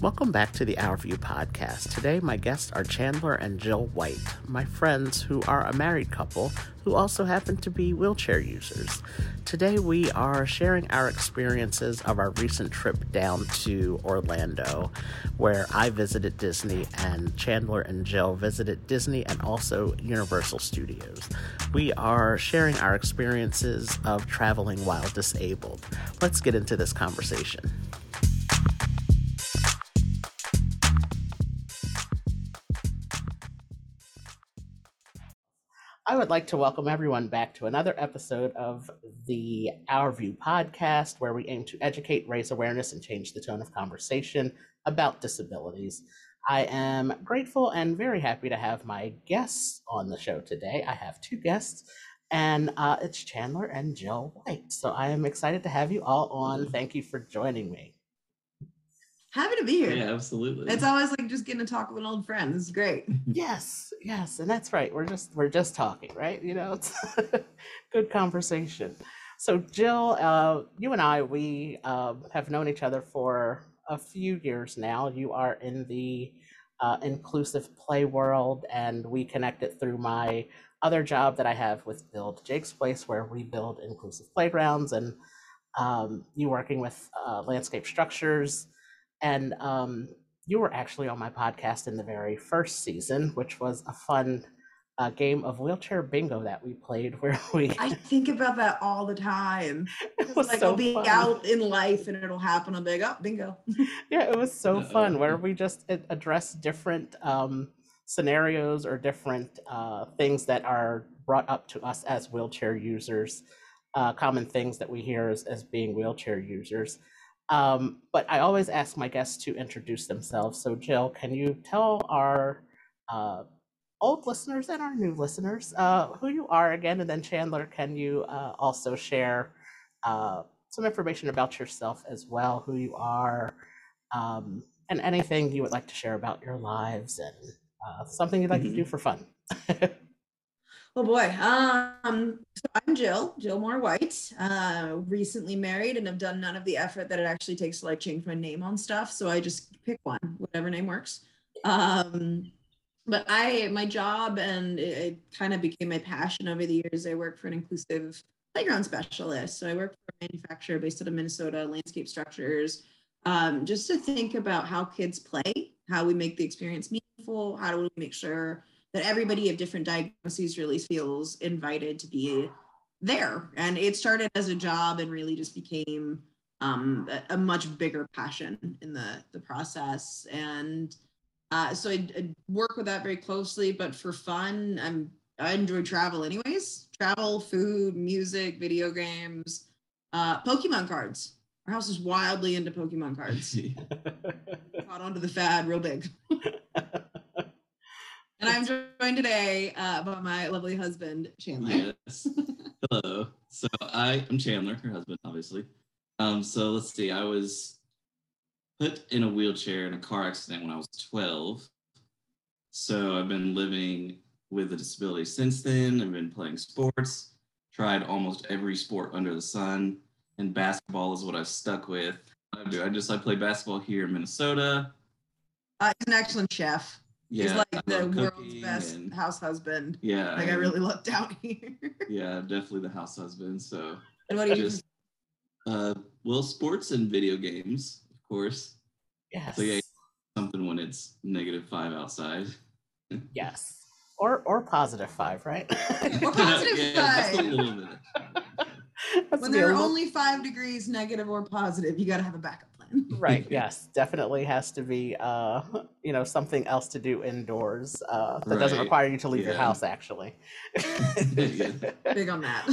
Welcome back to the Our View podcast. Today, my guests are Chandler and Jill White, my friends who are a married couple who also happen to be wheelchair users. Today, we are sharing our experiences of our recent trip down to Orlando, where I visited Disney and Chandler and Jill visited Disney and also Universal Studios. We are sharing our experiences of traveling while disabled. Let's get into this conversation. Would like to welcome everyone back to another episode of the Our View podcast, where we aim to educate, raise awareness, and change the tone of conversation about disabilities. I am grateful and very happy to have my guests on the show today. I have two guests, and uh, it's Chandler and Jill White. So I am excited to have you all on. Thank you for joining me. Happy to be here. Yeah, absolutely. It's always like just getting to talk with an old friend. This is great. Yes, yes, and that's right. We're just we're just talking, right? You know, it's good conversation. So, Jill, uh, you and I, we uh, have known each other for a few years now. You are in the uh, inclusive play world, and we connected through my other job that I have with Build Jake's Place, where we build inclusive playgrounds, and um, you working with uh, landscape structures and um, you were actually on my podcast in the very first season, which was a fun uh, game of wheelchair bingo that we played where we I think about that all the time. it was like so I'll be fun. out in life and it'll happen. I'll be like, oh, bingo. yeah it was so fun Uh-oh. where we just address different um, scenarios or different uh, things that are brought up to us as wheelchair users uh, common things that we hear as, as being wheelchair users um, but i always ask my guests to introduce themselves. So jill can you tell our uh, old listeners and our new listeners uh, who you are again? And then chandler can you uh, also share uh, some information about yourself as well who you are um, and anything you would like to share about your lives and uh, something you'd like to do for fun. Oh boy. Um, so I'm Jill, Jill Moore White. Uh, recently married and have done none of the effort that it actually takes to like change my name on stuff. So I just pick one, whatever name works. Um, but I, my job, and it, it kind of became my passion over the years. I work for an inclusive playground specialist. So I work for a manufacturer based out of Minnesota, Landscape Structures, um, just to think about how kids play, how we make the experience meaningful, how do we make sure that everybody of different diagnoses really feels invited to be there. And it started as a job and really just became um, a, a much bigger passion in the, the process. And uh, so I, I work with that very closely, but for fun, I'm I enjoy travel anyways. Travel, food, music, video games, uh, Pokemon cards. Our house is wildly into Pokemon cards. Caught onto the fad real big. And I'm joined today uh, by my lovely husband, Chandler. yes. Hello. So I am Chandler, her husband, obviously. Um, so let's see. I was put in a wheelchair in a car accident when I was 12. So I've been living with a disability since then. I've been playing sports, tried almost every sport under the sun, and basketball is what I've stuck with. I do. I just I play basketball here in Minnesota. Uh, he's an excellent chef. Yeah, he's like I the world's best and- house husband. Yeah, Like I really lucked out here. yeah, definitely the house husband. So and what do you just uh well sports and video games of course yes. so yeah something when it's negative five outside Yes. Or or positive five, right? Or positive yeah, just a five. little bit when there are only- only five degrees negative or positive, you got to have a backup plan. right yes definitely has to be uh you know something else to do indoors uh that doesn't Right, require you to leave your yeah. house actually Big on that.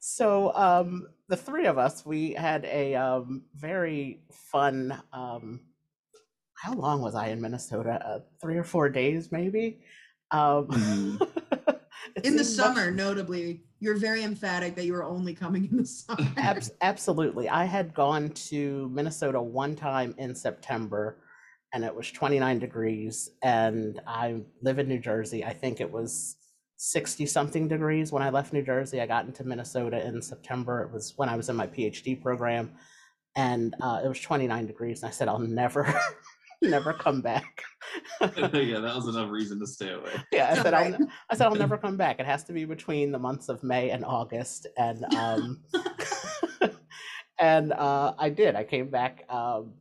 so um the three of us we had a um very fun um how long was i in minnesota uh, three or four days maybe um Mhm. it In the seemed much- summer, notably, you're very emphatic that you were only coming in the summer. Absolutely. I had gone to Minnesota one time in September and it was 29 degrees. And I live in New Jersey. I think it was 60 something degrees when I left New Jersey. I got into Minnesota in September. It was when I was in my PhD program. And uh, it was 29 degrees. And I said, I'll never, never come back. yeah, that was enough reason to stay away. yeah, I said I'll, I said I'll never come back. It has to be between the months of May and August, and um, and uh, I did. I came back um,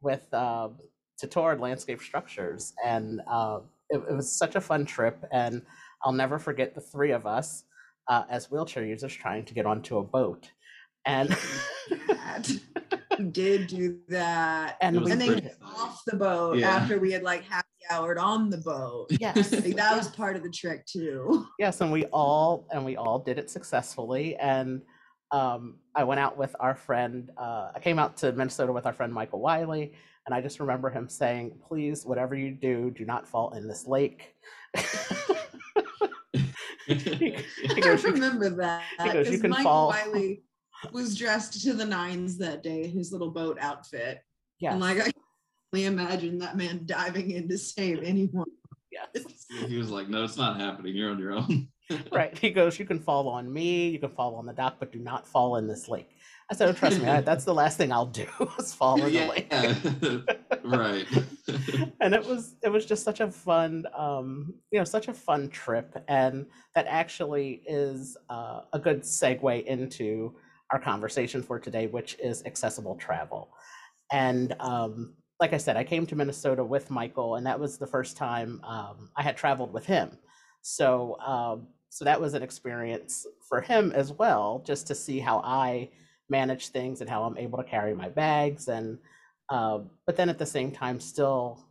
with um, to Torrid Landscape Structures, and uh, it, it was such a fun trip. And I'll never forget the three of us uh, as wheelchair users trying to get onto a boat, and That. We did do that. and It was we and then pretty off the boat Yeah. after we had like happy houred on the boat. yes, Like, that was part of the trick too. Yes, and we all and we all did it successfully. And um, I went out with our friend. Uh, I came out to Minnesota with our friend Michael Wiley, and I just remember him saying, "Please, whatever you do, do not fall in this lake." He I goes, "You- remember that. he goes, "You can Michael fall." Wiley was dressed to the nines that day in his little boat outfit. yes, And like I can only imagine that man diving in to save anyone. yes, he was like, "No, it's not happening. You're on your own." right. He goes, "You can fall on me, you can fall on the dock, but do not fall in this lake." I said, oh, "Trust me, I, that's the last thing I'll do is fall in the lake." right. and it was it was just such a fun um you know such a fun trip and that actually is uh, a good segue into our conversation for today which is accessible travel. And um like i said i came to minnesota with michael and that was the first time um, i had traveled with him. So um so that was an experience for him as well just to see how i manage things and how i'm able to carry my bags and um, but then at the same time still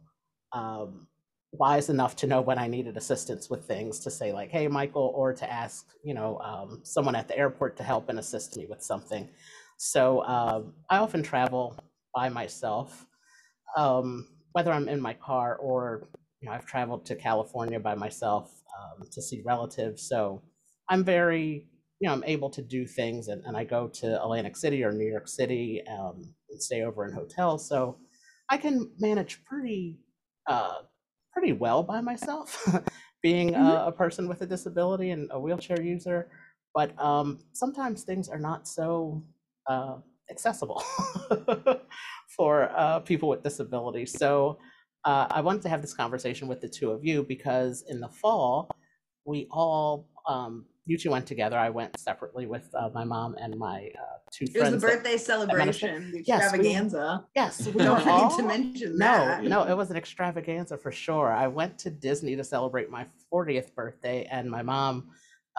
um, wise enough to know when I needed assistance with things to say like, "Hey, Michael," or to ask, you know, um, someone at the airport to help and assist me with something. So um, I often travel by myself, um, whether I'm in my car or you know I've traveled to California by myself um, to see relatives. So I'm very you know I'm able to do things, and, and I go to Atlantic City or New York City um, and stay over in hotels. So I can manage pretty uh, pretty well by myself, being Mhm. a, a person with a disability and a wheelchair user. But um, sometimes things are not so uh, accessible for uh, people with disabilities. So uh, I wanted to have this conversation with the two of you because in the fall, we all, um, you two went together. I went separately with uh, my mom and my uh, two It was the friends. that- birthday celebration, the Yes, we- extravaganza. yes, we We don't all, need to mention no, that. no, it was an extravaganza for sure. I went to Disney to celebrate my 40th birthday, and my mom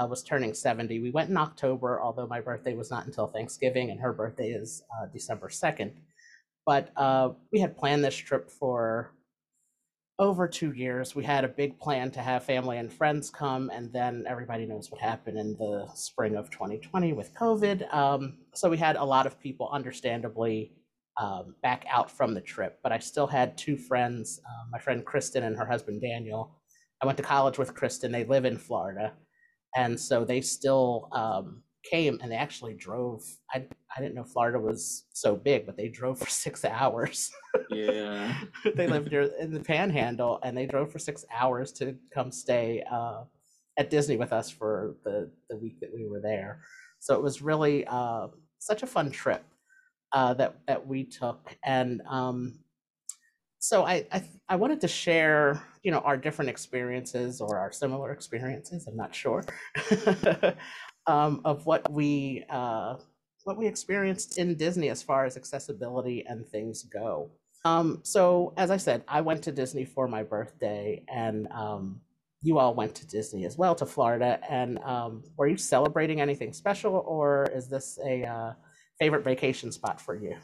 uh, was turning 70. We went in October, although my birthday was not until Thanksgiving, and her birthday is uh, December 2nd. But uh, we had planned this trip for over two years. We had a big plan to have family and friends come, and then everybody knows what happened in the spring of 2020 with COVID. Um, so we had a lot of people, understandably, um, back out from the trip, but I still had two friends, uh, my friend Kristen and her husband Daniel. I went to college with Kristen. They live in Florida, and so they still um, came and they actually drove. I I didn't know Florida was so big, but they drove for six hours. yeah. they lived near in the Panhandle, and they drove for six hours to come stay uh, at Disney with us for the the week that we were there. So it was really uh, such a fun trip uh, that that we took, and um, so I, I I wanted to share, you know, our different experiences or our similar experiences. I'm not sure um, of what we uh, what we experienced in Disney as far as accessibility and things go. Um, so as I said, I went to Disney for my birthday, and um, you all went to Disney as well to Florida. And um, were you celebrating anything special, or is this a uh, favorite vacation spot for you?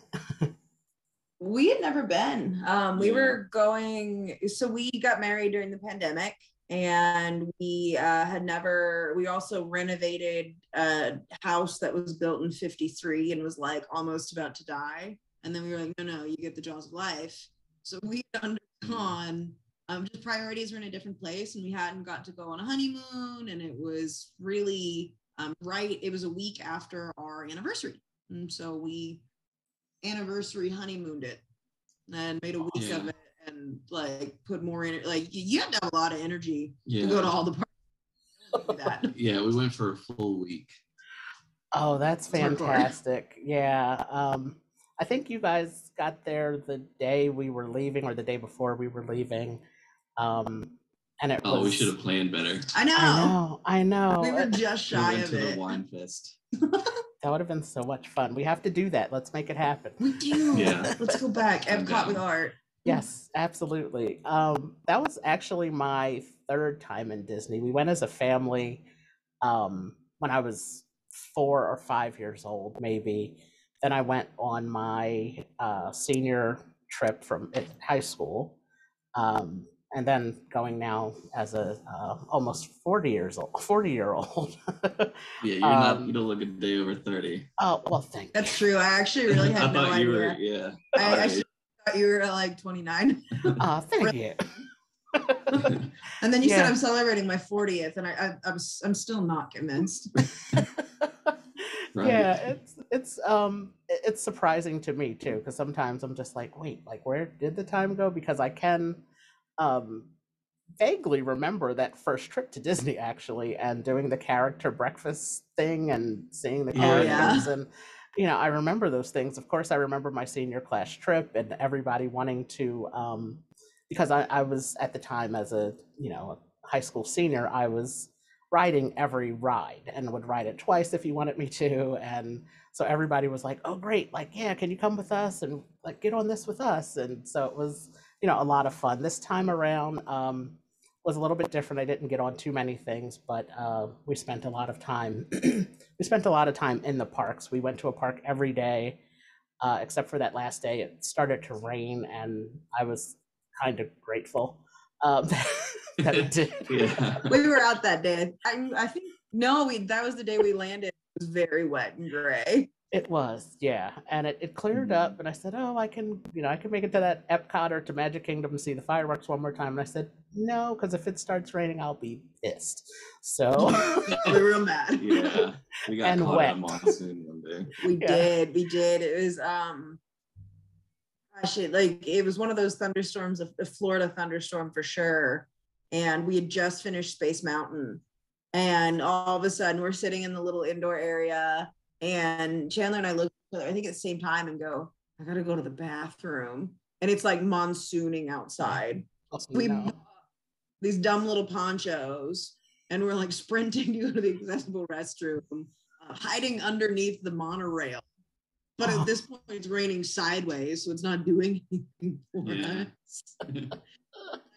We had never been. Um, we Yeah. were going, so we got married during the pandemic and we uh, had never, we also renovated a house that was built in 53 and was like almost about to die. And then we were like, no, no, you get the jaws of life. So we had undergone, um, just priorities were in a different place and we hadn't got to go on a honeymoon. And it was really um, right. It was a week after our anniversary. And so we anniversary honeymooned it and made a week of it and like put more in it. Like you- you have to have a lot of energy Yeah. to go to all the parties. Yeah, we went for a full week. Oh, that's fantastic. Yeah. Um, I think you guys got there the day we were leaving or the day before we were leaving. Um, and it Oh, was. we should have planned better. I know. I know. I know. We were It- just We shy went of to the wine fest. that would have been so much fun. We have to do that. Let's make it happen. We do. Yeah. Let's go back. I'm Epcot with art. Yes, absolutely. Um, that was actually my third time in Disney. We went as a family um, when I was four or five years old, maybe. Then I went on my uh, senior trip from high school, um, and then going now as a uh, almost forty years old, forty year old. Yeah, you're not. Um, You don't look a day over thirty. oh well, thank you. That's true. I actually really I had no thought you idea. were. Yeah. I, I Alright. should thought you were like 29. Uh, thank you. And then you said I'm celebrating my 40th, and I, I I'm s- I'm still not convinced. Right. Yeah, it's it's um it's surprising to me too because sometimes I'm just like, wait, like where did the time go? Because I can um vaguely remember that first trip to Disney actually and doing the character breakfast thing and seeing the Oh, yeah. characters and you know, I remember those things. Of course, I remember my senior class trip and everybody wanting to um because I, I was at the time as a you know a high school senior, I was riding every ride and would ride it twice if you wanted me to. And so everybody was like, oh, great. Like, yeah, can you come with us and like get on this with us? And so it was, you know, a lot of fun. This time around um, was a little bit different. I didn't get on too many things, but uh, we spent a lot of time. we spent a lot of time in the parks. We went to a park every day, uh, except for that last day. It started to rain, and I was kind of grateful um, that it did. Yeah. we were out that day. I, I think no, we that was the day we landed. It was very wet and gray. It was, yeah, and it, it cleared Mhm. up, and I said, "Oh, I can, you know, I can make it to that Epcot or to Magic Kingdom and see the fireworks one more time." And I said, "No, because if it starts raining, I'll be pissed." So, we were mad. Yeah. We got And caught wet. on monsoon one day. We Yeah. did. We did. It was um gosh, it, like it was one of those thunderstorms, a, a Florida thunderstorm for sure. And we had just finished Space Mountain. And all of a sudden we're sitting in the little indoor area. And Chandler and I look at each other, I think at the same time, and go, I gotta go to the bathroom. And it's like monsooning outside. oh, we these dumb little ponchos and we're like sprinting to go to the accessible restroom, uh, hiding underneath the monorail. But Oh. at this point, it's raining sideways, so it's not doing anything for Yeah. us.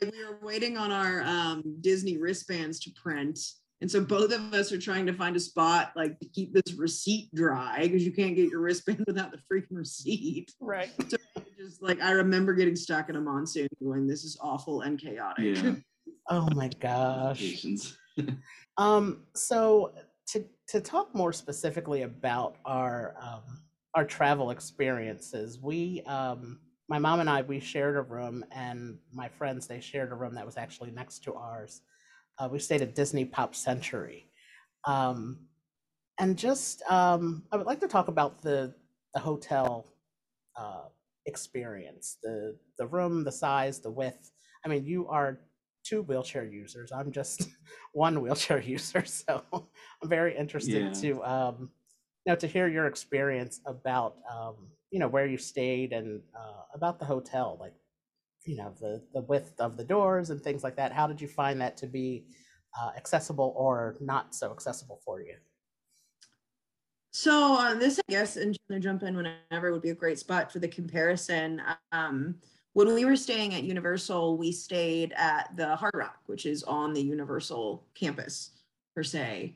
We were waiting on our um, Disney wristbands to print. And so both of us are trying to find a spot like to keep this receipt dry because you can't get your wristband without the freaking receipt. right. So just like I remember getting stuck in a monsoon going, this is awful and chaotic. Yeah. Oh my gosh. Um, so to to talk more specifically about our um, our travel experiences, we um, my mom and I we shared a room, and my friends they shared a room that was actually next to ours. Uh, we stayed at Disney Pop Century, um, and just um, I would like to talk about the the hotel uh, experience, the the room, the size, the width. I mean, you are two wheelchair users. I'm just one wheelchair user, so I'm very interested Yeah. to um, you know to hear your experience about um, you know where you stayed and uh, about the hotel, like you know the the width of the doors and things like that. How did you find that to be uh, accessible or not so accessible for you? So uh, this, I guess, and Chandler, jump in whenever would be a great spot for the comparison. Um, when we were staying at Universal, we stayed at the Hard Rock, which is on the Universal campus per se.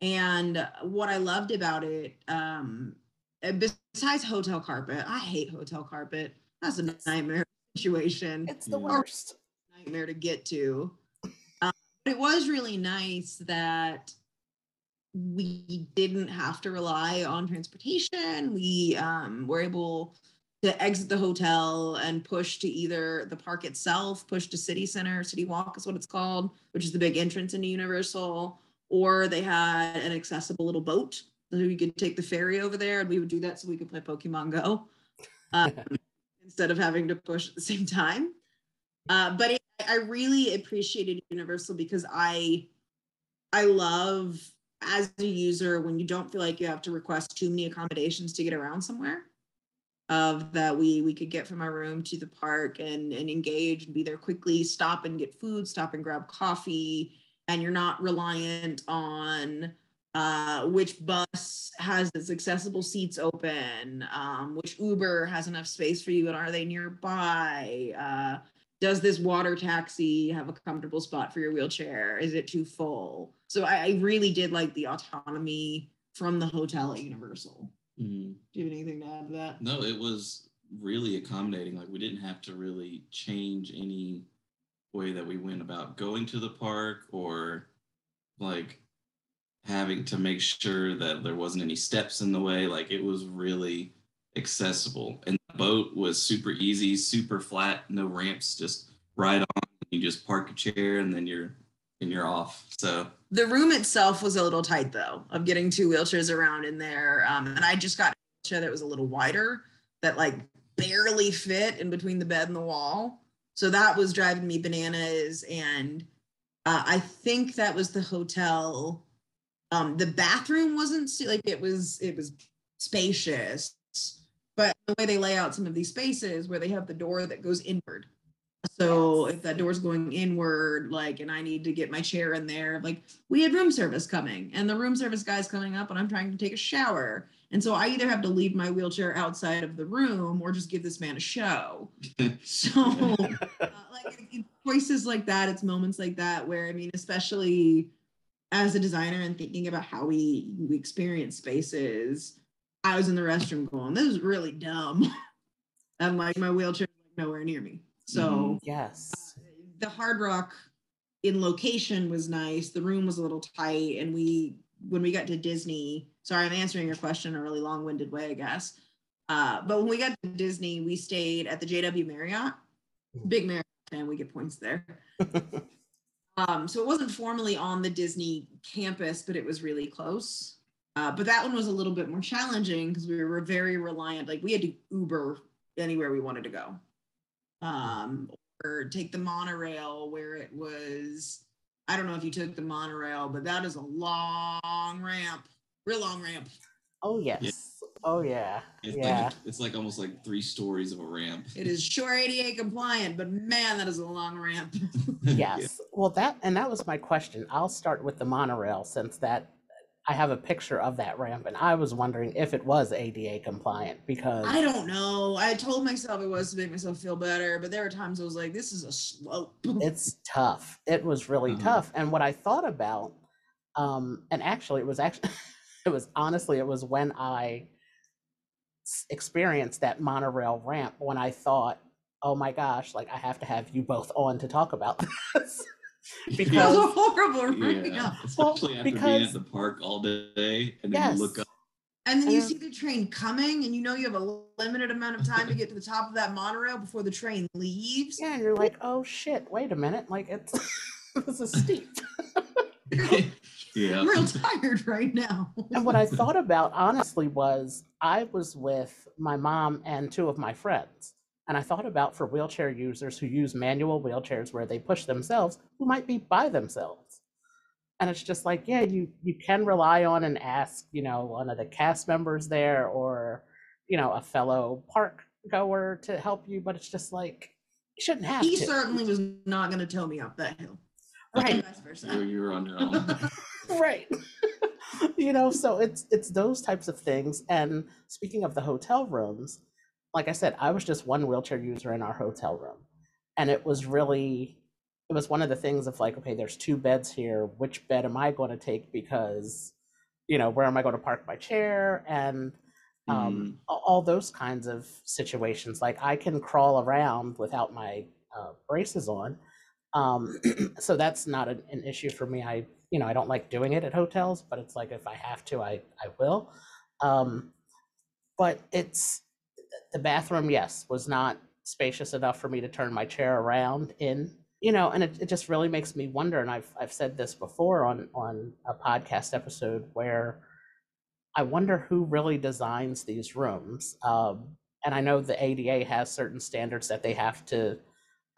And what I loved about it, um, besides hotel carpet, I hate hotel carpet. That's a nightmare situation It's the Yeah. worst. nightmare to get to. Um, but it was really nice that we didn't have to rely on transportation. We um, were able to exit the hotel and push to either the park itself, push to City Center, City Walk is what it's called, which is the big entrance into Universal, or they had an accessible little boat. So we could take the ferry over there and we would do that so we could play Pokemon Go um, instead of having to push at the same time. Uh, but it, I really appreciated Universal because I I love as a user when you don't feel like you have to request too many accommodations to get around somewhere. of that we we could get from our room to the park and and engage and be there quickly stop and get food stop and grab coffee and you're not reliant on uh, which bus has its accessible seats open, um, which Uber has enough space for you, and are they nearby? Uh, does this water taxi have a comfortable spot for your wheelchair? Is it too full? So I, I really did like the autonomy from the hotel at Universal. Mhm. Do you have anything to add to that? No, it was really accommodating. Like we didn't have to really change any way that we went about going to the park or like having to make sure that there wasn't any steps in the way. Like it was really accessible. And the boat was super easy, super flat, no ramps, just right on. You just park a chair and then you're and you're off. So The room itself was a little tight though, of getting two wheelchairs around in there. Um, and I just got a wheelchair that was a little wider that like barely fit in between the bed and the wall. So that was driving me bananas. And uh, I think that was the hotel. Um, the bathroom wasn't like it was, it was spacious, but the way they lay out some of these spaces where they have the door that goes inward. So if that door's going inward, like, and I need to get my chair in there, like, we had room service coming, and the room service guy's coming up, and I'm trying to take a shower, and so I either have to leave my wheelchair outside of the room or just give this man a show. So, uh, like, choices like that, it's moments like that where, I mean, especially as a designer and thinking about how we we experience spaces, I was in the restroom going, "This is really dumb," and like my wheelchair nowhere near me. So mm-hmm. uh, Yes. the Hard Rock in location was nice. The room was a little tight, and we when we got to Disney. Sorry, I'm answering your question in a really long-winded way, I guess. Uh, but when we got to Disney, we stayed at the JW Marriott. Mm. Big Marriott and we get points there. Um, so it wasn't formally on the Disney campus, but it was really close. Uh, but that one was a little bit more challenging because we were very reliant. Like we had to Uber anywhere we wanted to go, um, or take the monorail where it was. I don't know if you took the monorail, but that is a long ramp, real long ramp. Oh yes. Oh yeah. it's Yeah. like it's like almost like three stories of a ramp. It is sure ADA compliant, but man, that is a long ramp. Yes. Well, that and that was my question. I'll start with the monorail since that I have a picture of that ramp, and I was wondering if it was ADA compliant because I don't know. I told myself it was to make myself feel better, but there were times I was like, this is a slope. it's tough. It was really Uh-huh. tough. And what I thought about, um, and actually, it was actually, it was honestly, it was when I s- experienced that monorail ramp when I thought, oh my gosh, like I have to have you both on to talk about this. That was because a horrible yeah, ramp. especially after being at the park all day and then yes, you look up. And then you Um, see the train coming, and you know you have a limited amount of time to get to the top of that monorail before the train leaves. yeah, and you're like, oh shit, wait a minute, like it's this is steep. Yeah. I'm real tired right now. And what I thought about honestly was I was with my mom and two of my friends. And I thought about for wheelchair users who use manual wheelchairs where they push themselves, who might be by themselves. And it's just like, yeah, you you can rely on and ask, you know, one of the cast members there or, you know, a fellow park goer to help you, but it's just like you shouldn't have He to. certainly was not going to tow me up that hill. Right. Vice versa. You you were on your own. right. You know so it's it's those types of things and speaking of the hotel rooms like i said i was just one wheelchair user in our hotel room and it was really it was one of the things of like okay there's two beds here which bed am i going to take because you know where am i going to park my chair? And um, a- all those kinds of situations like i can crawl around without my uh, braces on um, so that's not an, an issue for me. I you know i don't like doing it at hotels but it's like if i have to i i will. Um, but it's the bathroom yes was not spacious enough for me to turn my chair around in you know and it, it just really makes me wonder and i've i've said this before on on a podcast episode where i wonder who really designs these rooms. Um, and i know the ada has certain standards that they have to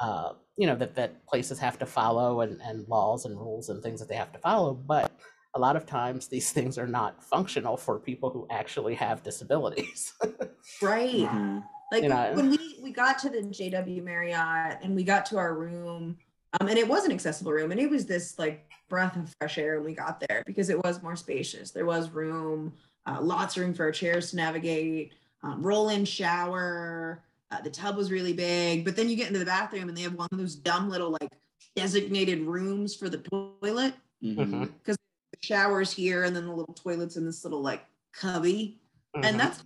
uh, you know that that places have to follow and, and laws and rules and things that they have to follow but a lot of times these things are not functional for people who actually have disabilities. Right. Mhm. Like You know. when we we got to the JW Marriott and we got to our room, um, and it was an accessible room, and it was this like breath of fresh air when we got there because it was more spacious. There was room, uh, lots of room for our chairs to navigate, um, roll-in shower. Uh, the tub was really big, but then you get into the bathroom and they have one of those dumb little like designated rooms for the toilet. Mhm. The showers here, and then the little toilets in this little like cubby, Mhm. and that's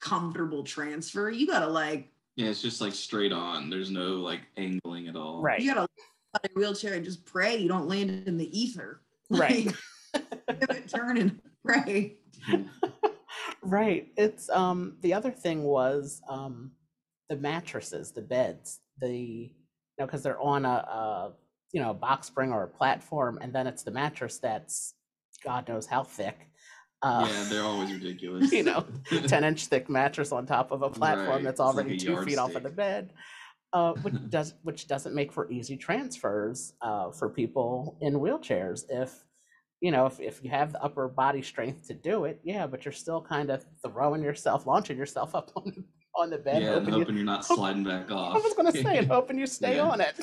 comfortable transfer. You gotta like Yeah, it's just like straight on. There's no like angling at all. right, you gotta out of your wheelchair and just pray you don't land in the ether. right. Like, pivot, turn and pray. Right. It's um the other thing was um the mattresses, the beds, the you know because they're on a, a you know box spring or a platform, and then it's the mattress that's God knows how thick. Uh, yeah, they're always ridiculous. you know, ten inch thick mattress on top of a platform Right, that's it's like already two feet off of the bed. Uh, which does which doesn't make for easy transfers uh, for people in wheelchairs if you know if, if you have the upper body strength to do it yeah but you're still kind of throwing yourself launching yourself up on, on the bed yeah, and hoping you, hoping you're not sliding back off. i was going to say and hoping you stay Yeah. on it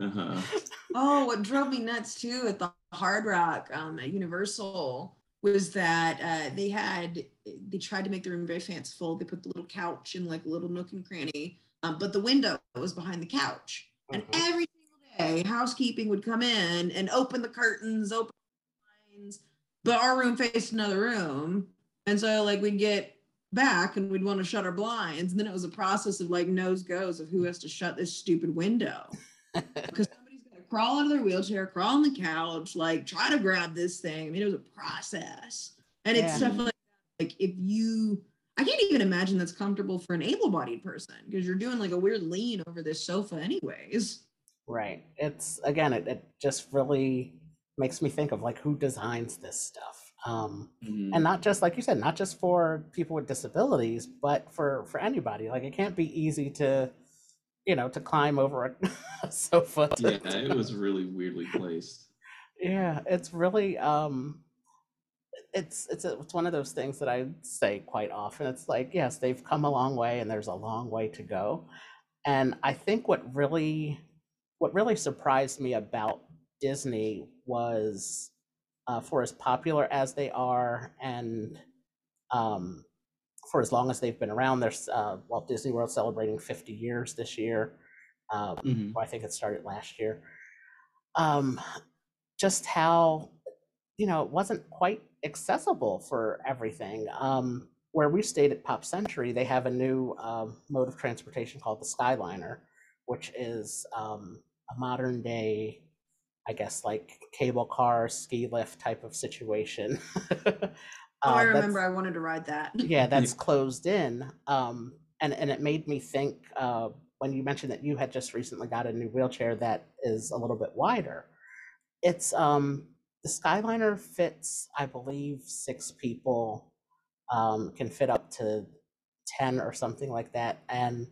uh-huh. Oh, what drove me nuts too at the Hard Rock um, at Universal was that uh, they had they tried to make the room very fanciful. They put the little couch in like a little nook and cranny, um, but the window was behind the couch. And Mhm. every single day, housekeeping would come in and open the curtains, open the blinds, but our room faced another room, and so like we'd get back and we'd want to shut our blinds, and then it was a process of like nose goes of who has to shut this stupid window because somebody's gonna crawl out of their wheelchair, crawl on the couch, like try to grab this thing. I mean, it was a process, and it's Yeah. stuff like like if you, I can't even imagine that's comfortable for an able-bodied person because you're doing like a weird lean over this sofa, anyways. right it's again it, it just really makes me think of like who designs this stuff um Mhm. and not just like you said not just for people with disabilities but for for anybody like it can't be easy to you know to climb over a, sofa yeah, to- it was really weirdly placed. yeah it's really um it's it's a, it's one of those things that i say quite often it's like yes they've come a long way and there's a long way to go and i think what really what really surprised me about disney was uh, for as popular as they are and um, for as long as they've been around there's uh, walt disney world celebrating 50 years this year um, Mhm. I think it started last year. Um, just how, you know, it wasn't quite accessible for everything. Um, where we stayed at Pop Century, they have a new um, mode of transportation called the Skyliner, which is um, a modern day, I guess, like cable car, ski lift type of situation. Oh, I remember I wanted to ride that. yeah that's closed in um and and it made me think uh when you mentioned that you had just recently got a new wheelchair that is a little bit wider it's um the skyliner fits i believe six people um can fit up to 10 or something like that and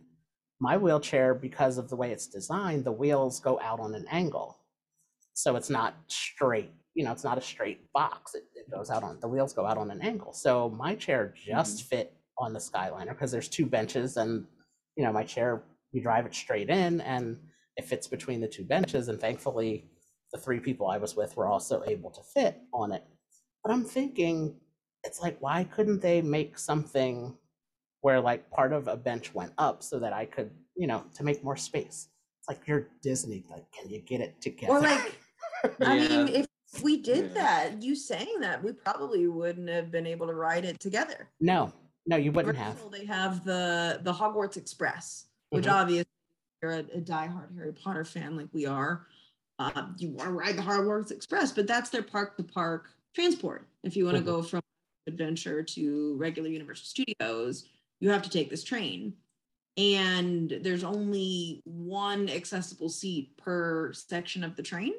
my wheelchair because of the way it's designed the wheels go out on an angle so it's not straight you know it's not a straight box. It, it goes out on the wheels go out on an angle. So my chair just mm-hmm. fit on the skyliner because there's two benches and you know my chair you drive it straight in and it fits between the two benches. And thankfully the three people i was with were also able to fit on it. But i'm thinking it's like why couldn't they make something where like part of a bench went up so that i could you know to make more space? It's like you're disney like can you get it together? Or like, I mean, if we did Yeah. that, you saying that, we probably wouldn't have been able to ride it together. no no you wouldn't have They have the the Hogwarts Express, which Mhm. obviously you're a, a diehard Harry Potter fan like we are. Uh, you want to ride the Hogwarts Express, but that's their park to park transport. If you want to Mhm. go from adventure to regular Universal Studios, you have to take this train. And there's only one accessible seat per section of the train.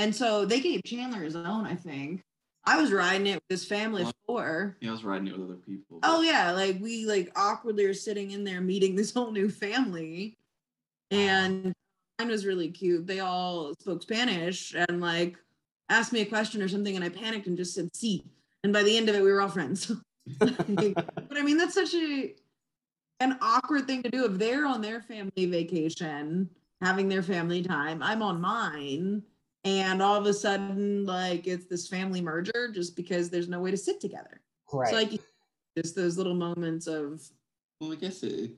And so they gave Chandler his own, I think. I was riding it with his family of four. Yeah, I was riding it with other people. Oh yeah, like we like awkwardly are sitting in there meeting this whole new family, and mine was really cute. They all spoke Spanish, and like asked me a question or something and I panicked and just said "see," and by the end of it, we were all friends. but I mean, that's such a an awkward thing to do if they're on their family vacation, having their family time. I'm on mine, and all of a sudden, like it's this family merger just because there's no way to sit together. right. So like just those little moments of Well, I guess it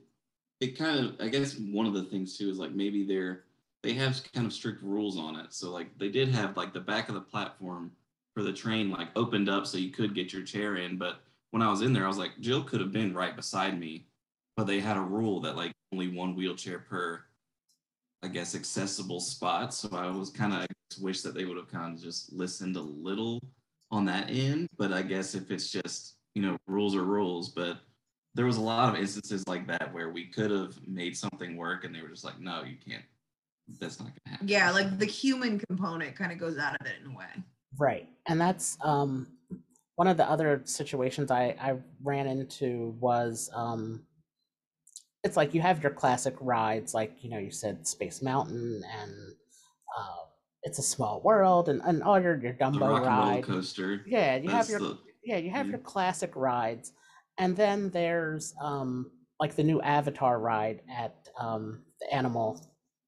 it kind of I guess one of the things too is like maybe they're they have kind of strict rules on it. So like they did have like the back of the platform for the train like opened up so you could get your chair in, but when I was in there, I was like Jill could have been right beside me, but they had a rule that like only one wheelchair per I guess accessible spot. So I was kind of wish that they would have kind of just listened a little on that end. But I guess if it's just you know rules are rules, but there was a lot of instances like that where we could have made something work and they were just like, no, you can't. That's not gonna happen. yeah, like the human component kind of goes out of it in a way. Right. And that's um, one of the other situations I, I ran into was um, it's like you have your classic rides, like, you know, you said Space Mountain and uh, It's a Small World and, and all your, your Dumbo rock and roll ride. coaster. Yeah, you have your the yeah, you have your classic rides. And then there's um like the new Avatar ride at um the Animal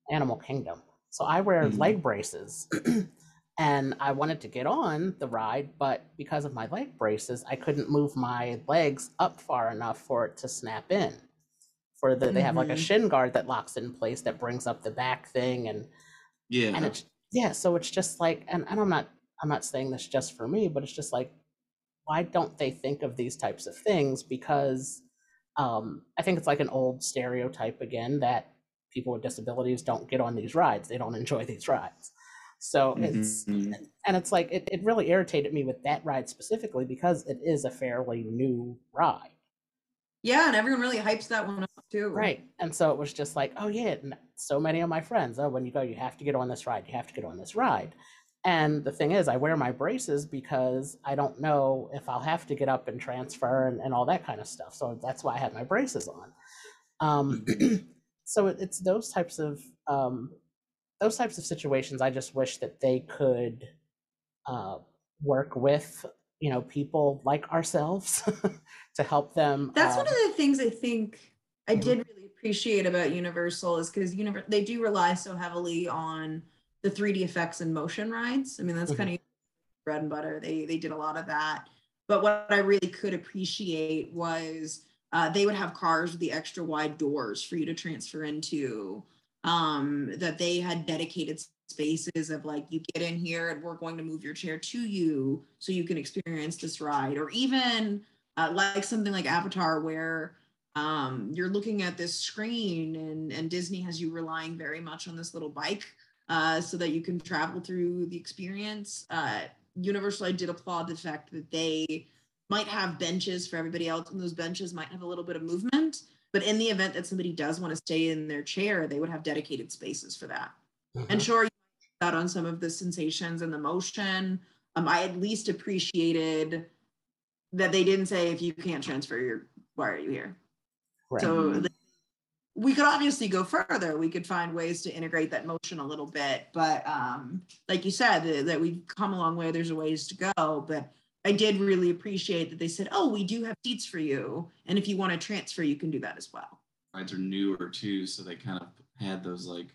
Animal Kingdom. So I wear Mhm. leg braces and I wanted to get on the ride, but because of my leg braces, I couldn't move my legs up far enough for it to snap in. For the they have like a Mhm. shin guard that locks in place that brings up the back thing and yeah. and it's yeah so it's just like and, and i'm not i'm not saying this just for me but it's just like why don't they think of these types of things because um, i think it's like an old stereotype again that people with disabilities don't get on these rides they don't enjoy these rides so it's Mhm. and it's like it, it really irritated me with that ride specifically because it is a fairly new ride Yeah, and everyone really hypes that one up too. Right. And so it was just like, oh yeah, so many of my friends, oh, when you go, you have to get on this ride, you have to get on this ride. And the thing is, I wear my braces because I don't know if I'll have to get up and transfer and, and all that kind of stuff. So that's why I have my braces on. Um, so it, it's those types of um, those types of situations. I just wish that they could uh, work with you know people like ourselves to help them. That's one um, of the things I think I Mhm. did really appreciate about Universal is because univer- they do rely so heavily on the 3D effects and motion rides. I mean, that's Mhm. kind of bread and butter. They they did a lot of that. But what I really could appreciate was uh, they would have cars with the extra wide doors for you to transfer into. Um, that they had dedicated spaces of like you get in here and we're going to move your chair to you so you can experience this ride, or even uh, like something like Avatar where um, you're looking at this screen and and Disney has you relying very much on this little bike uh, so that you can travel through the experience. Uh, Universal, I did applaud the fact that they might have benches for everybody else, and those benches might have a little bit of movement. But in the event that somebody does want to stay in their chair, they would have dedicated spaces for that. And Mhm. sure, you out on some of the sensations and the motion. Um, I at least appreciated that they didn't say if you can't transfer your why are you here? Right. So th- we could obviously go further. We could find ways to integrate that motion a little bit, but um, like you said, th- that we've come a long way. There's a ways to go, but I did really appreciate that they said, "Oh, we do have seats for you, and if you want to transfer, you can do that as well." rides are newer too, so they kind of had those like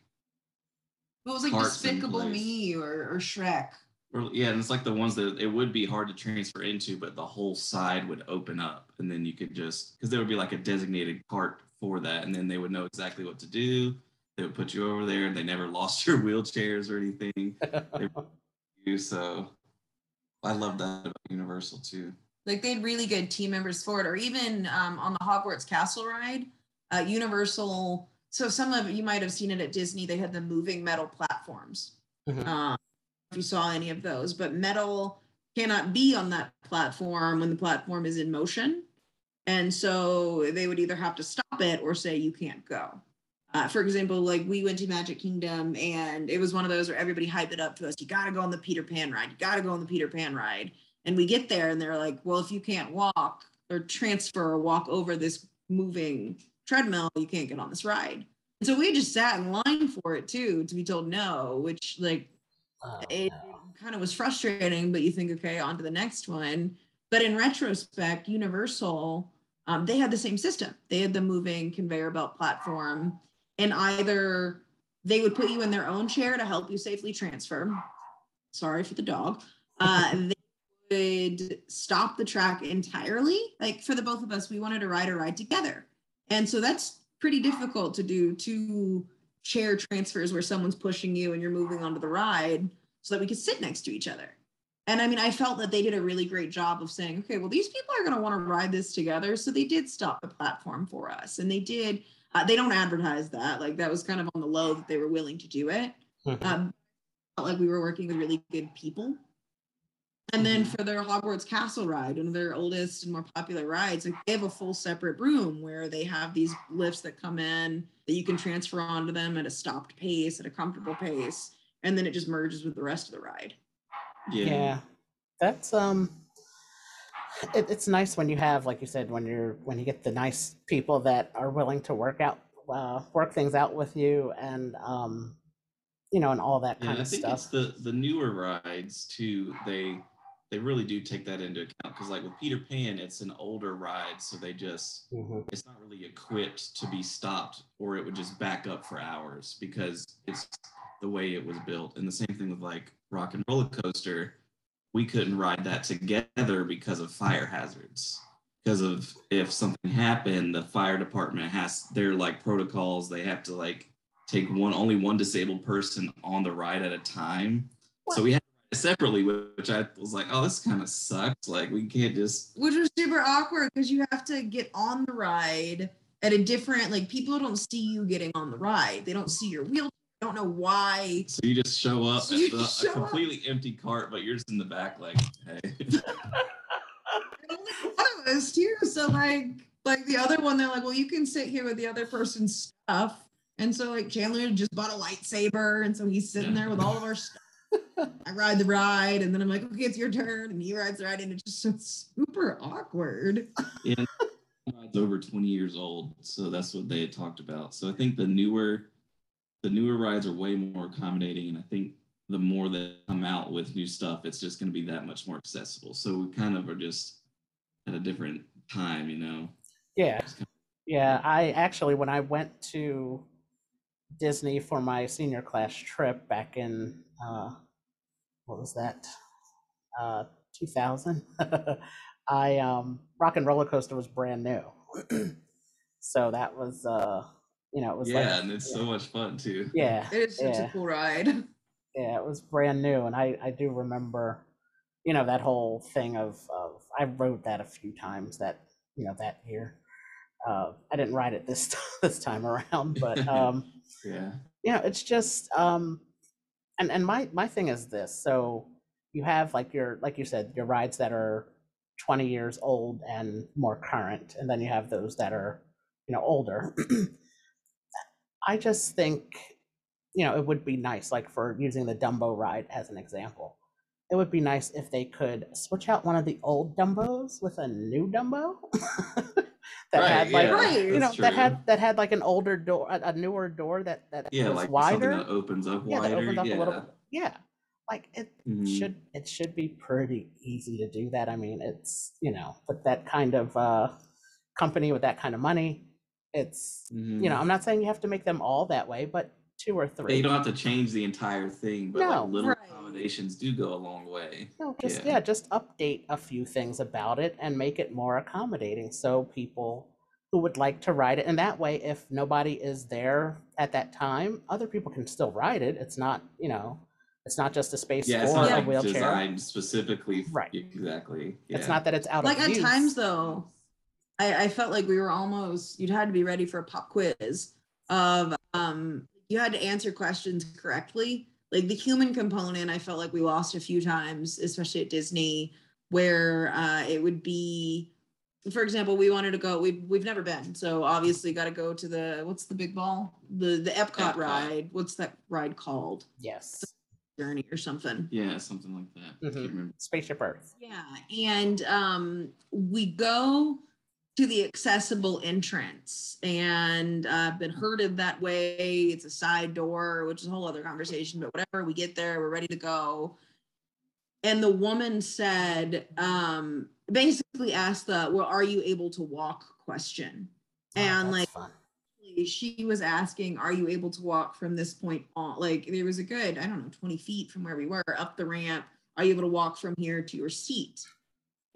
It was like Parts Despicable. Me or, or Shrek. Or, yeah, and it's like the ones that it would be hard to transfer into, but the whole side would open up, and then you could just because there would be like a designated cart for that, and then they would know exactly what to do. They would put you over there, and they never lost your wheelchairs or anything. You so, I love that about Universal too. like they had really good team members for it or even um, on the hogwarts castle ride uh, universal so some of you might have seen it at disney they had the moving metal platforms Mhm. um, if you saw any of those but metal cannot be on that platform when the platform is in motion and so they would either have to stop it or say you can't go uh, for example, like we went to Magic Kingdom and it was one of those where everybody hyped it up to us. You got to go on the Peter Pan ride. You got to go on the Peter Pan ride. And we get there and they're like, well, if you can't walk or transfer or walk over this moving treadmill, you can't get on this ride. And so we just sat in line for it too to be told no, which like Oh, it no. kind of was frustrating, but you think, okay, on to the next one. But in retrospect, Universal, um, they had the same system. They had the moving conveyor belt platform, and either they would put you in their own chair to help you safely transfer. Sorry for the dog. Uh, they would stop the track entirely. Like for the both of us, we wanted to ride a ride together. And so that's pretty difficult to do two chair transfers where someone's pushing you and you're moving onto the ride so that we could sit next to each other. And I mean, I felt that they did a really great job of saying, okay, well, these people are going to want to ride this together. So they did stop the platform for us. And they did, uh, they don't advertise that. Like that was kind of on the low that they were willing to do it. Mhm. Um, felt like we were working with really good people. And then Mhm. for their Hogwarts Castle ride, one of their oldest and more popular rides, like they have a full separate room where they have these lifts that come in that you can transfer onto them at a stopped pace, at a comfortable pace, and then it just merges with the rest of the ride. Yeah. yeah that's um it, it's nice when you have like you said when you're when you get the nice people that are willing to work out uh, work things out with you and um you know and all that kind Yeah, kind I of think stuff it's the the newer rides too. They they really do take that into account because like with Peter Pan, it's an older ride, so they just Mhm. it's not really equipped to be stopped, or it would just back up for hours because it's the way it was built. And the same thing with like Rock 'n' Roller Coaster, we couldn't ride that together because of fire hazards. Because of if something happened, the fire department has their like protocols. They have to like take one only one disabled person on the ride at a time. So we had to ride it separately, which I was like, oh, this kind of sucks. Like we can't just Which was super awkward because you have to get on the ride at a different, like people don't see you getting on the ride. They don't see your wheelchair. They don't know why. So you just show up So at the, just a show up. completely empty cart, but you're just in the back, like, hey. one of us too. So like like the other one, they're like, well, you can sit here with the other person's stuff. And so like Chandler just bought a lightsaber, and so he's sitting there with all of our stuff. I ride the ride, and then I'm like, okay, it's your turn, and he rides the ride, and it's just so super awkward. and ride's over 20 years old, so that's what they had talked about. So I think the newer, the newer rides are way more accommodating, and I think the more that come out with new stuff, it's just going to be that much more accessible. So we kind of are just at a different time, you know. yeah Yeah, I actually, when I went to Disney for my senior class trip back in, uh, what was that? Uh, 2000. I, um, Rock 'n' Roller Coaster was brand new. so that was, uh, you know, it was yeah, like, and it's so much fun too. yeah, It is such Yeah. a cool ride. yeah, it was brand new. And I, I do remember, you know, that whole thing of, of, I rode that a few times that, you know, that year. Uh, I didn't ride it this this time around, but um, Yeah. you know, it's just um, and and my my thing is this. So you have like your like you said your rides that are 20 years old and more current, and then you have those that are you know older. I just think you know it would be nice, like for using the Dumbo ride as an example. It would be nice if they could switch out one of the old Dumbos with a new Dumbo that Right, had like yeah, you know that's that had that had like an older door a, a newer door that that Yeah, was like wider something that opens up yeah that wider. opened up yeah. a little yeah like it Mhm. should it should be pretty easy to do that i mean it's you know with that kind of uh company with that kind of money it's Mhm. you know i'm not saying you have to make them all that way but two or Yeah, three you don't have to change the entire thing, but No. like little Right. Accommodations do go a long way. No, just Yeah. yeah. just update a few things about it and make it more accommodating so people who would like to ride it and that way if nobody is there at that time, other people can still ride it. It's not, you know, it's not just a space Yeah, it's for not a like wheelchair. designed specifically. Right. Exactly. It's not that it's out like of like at use. times though I, I felt like we were almost you'd had to be ready for a pop quiz of um you had to answer questions correctly like the human component i felt like we lost a few times especially at disney where uh it would be for example we wanted to go we've, we've never been so obviously got to go to the what's the big ball the the epcot, Epcot. ride what's that ride called Yes. journey or something Yeah, something like that. I Mhm. can't remember. Spaceship Earth. Yeah, and um, we go to the accessible entrance and uh, been herded that way. It's a side door, which is a whole other conversation, but whatever. We get there, we're ready to go. And the woman said, um, basically asked the, well, are you able to walk question? Oh, And like, fun. she was asking, Are you able to walk from this point on? Like, there was a good, I don't know, 20 feet from where we were up the ramp. Are you able to walk from here to your seat?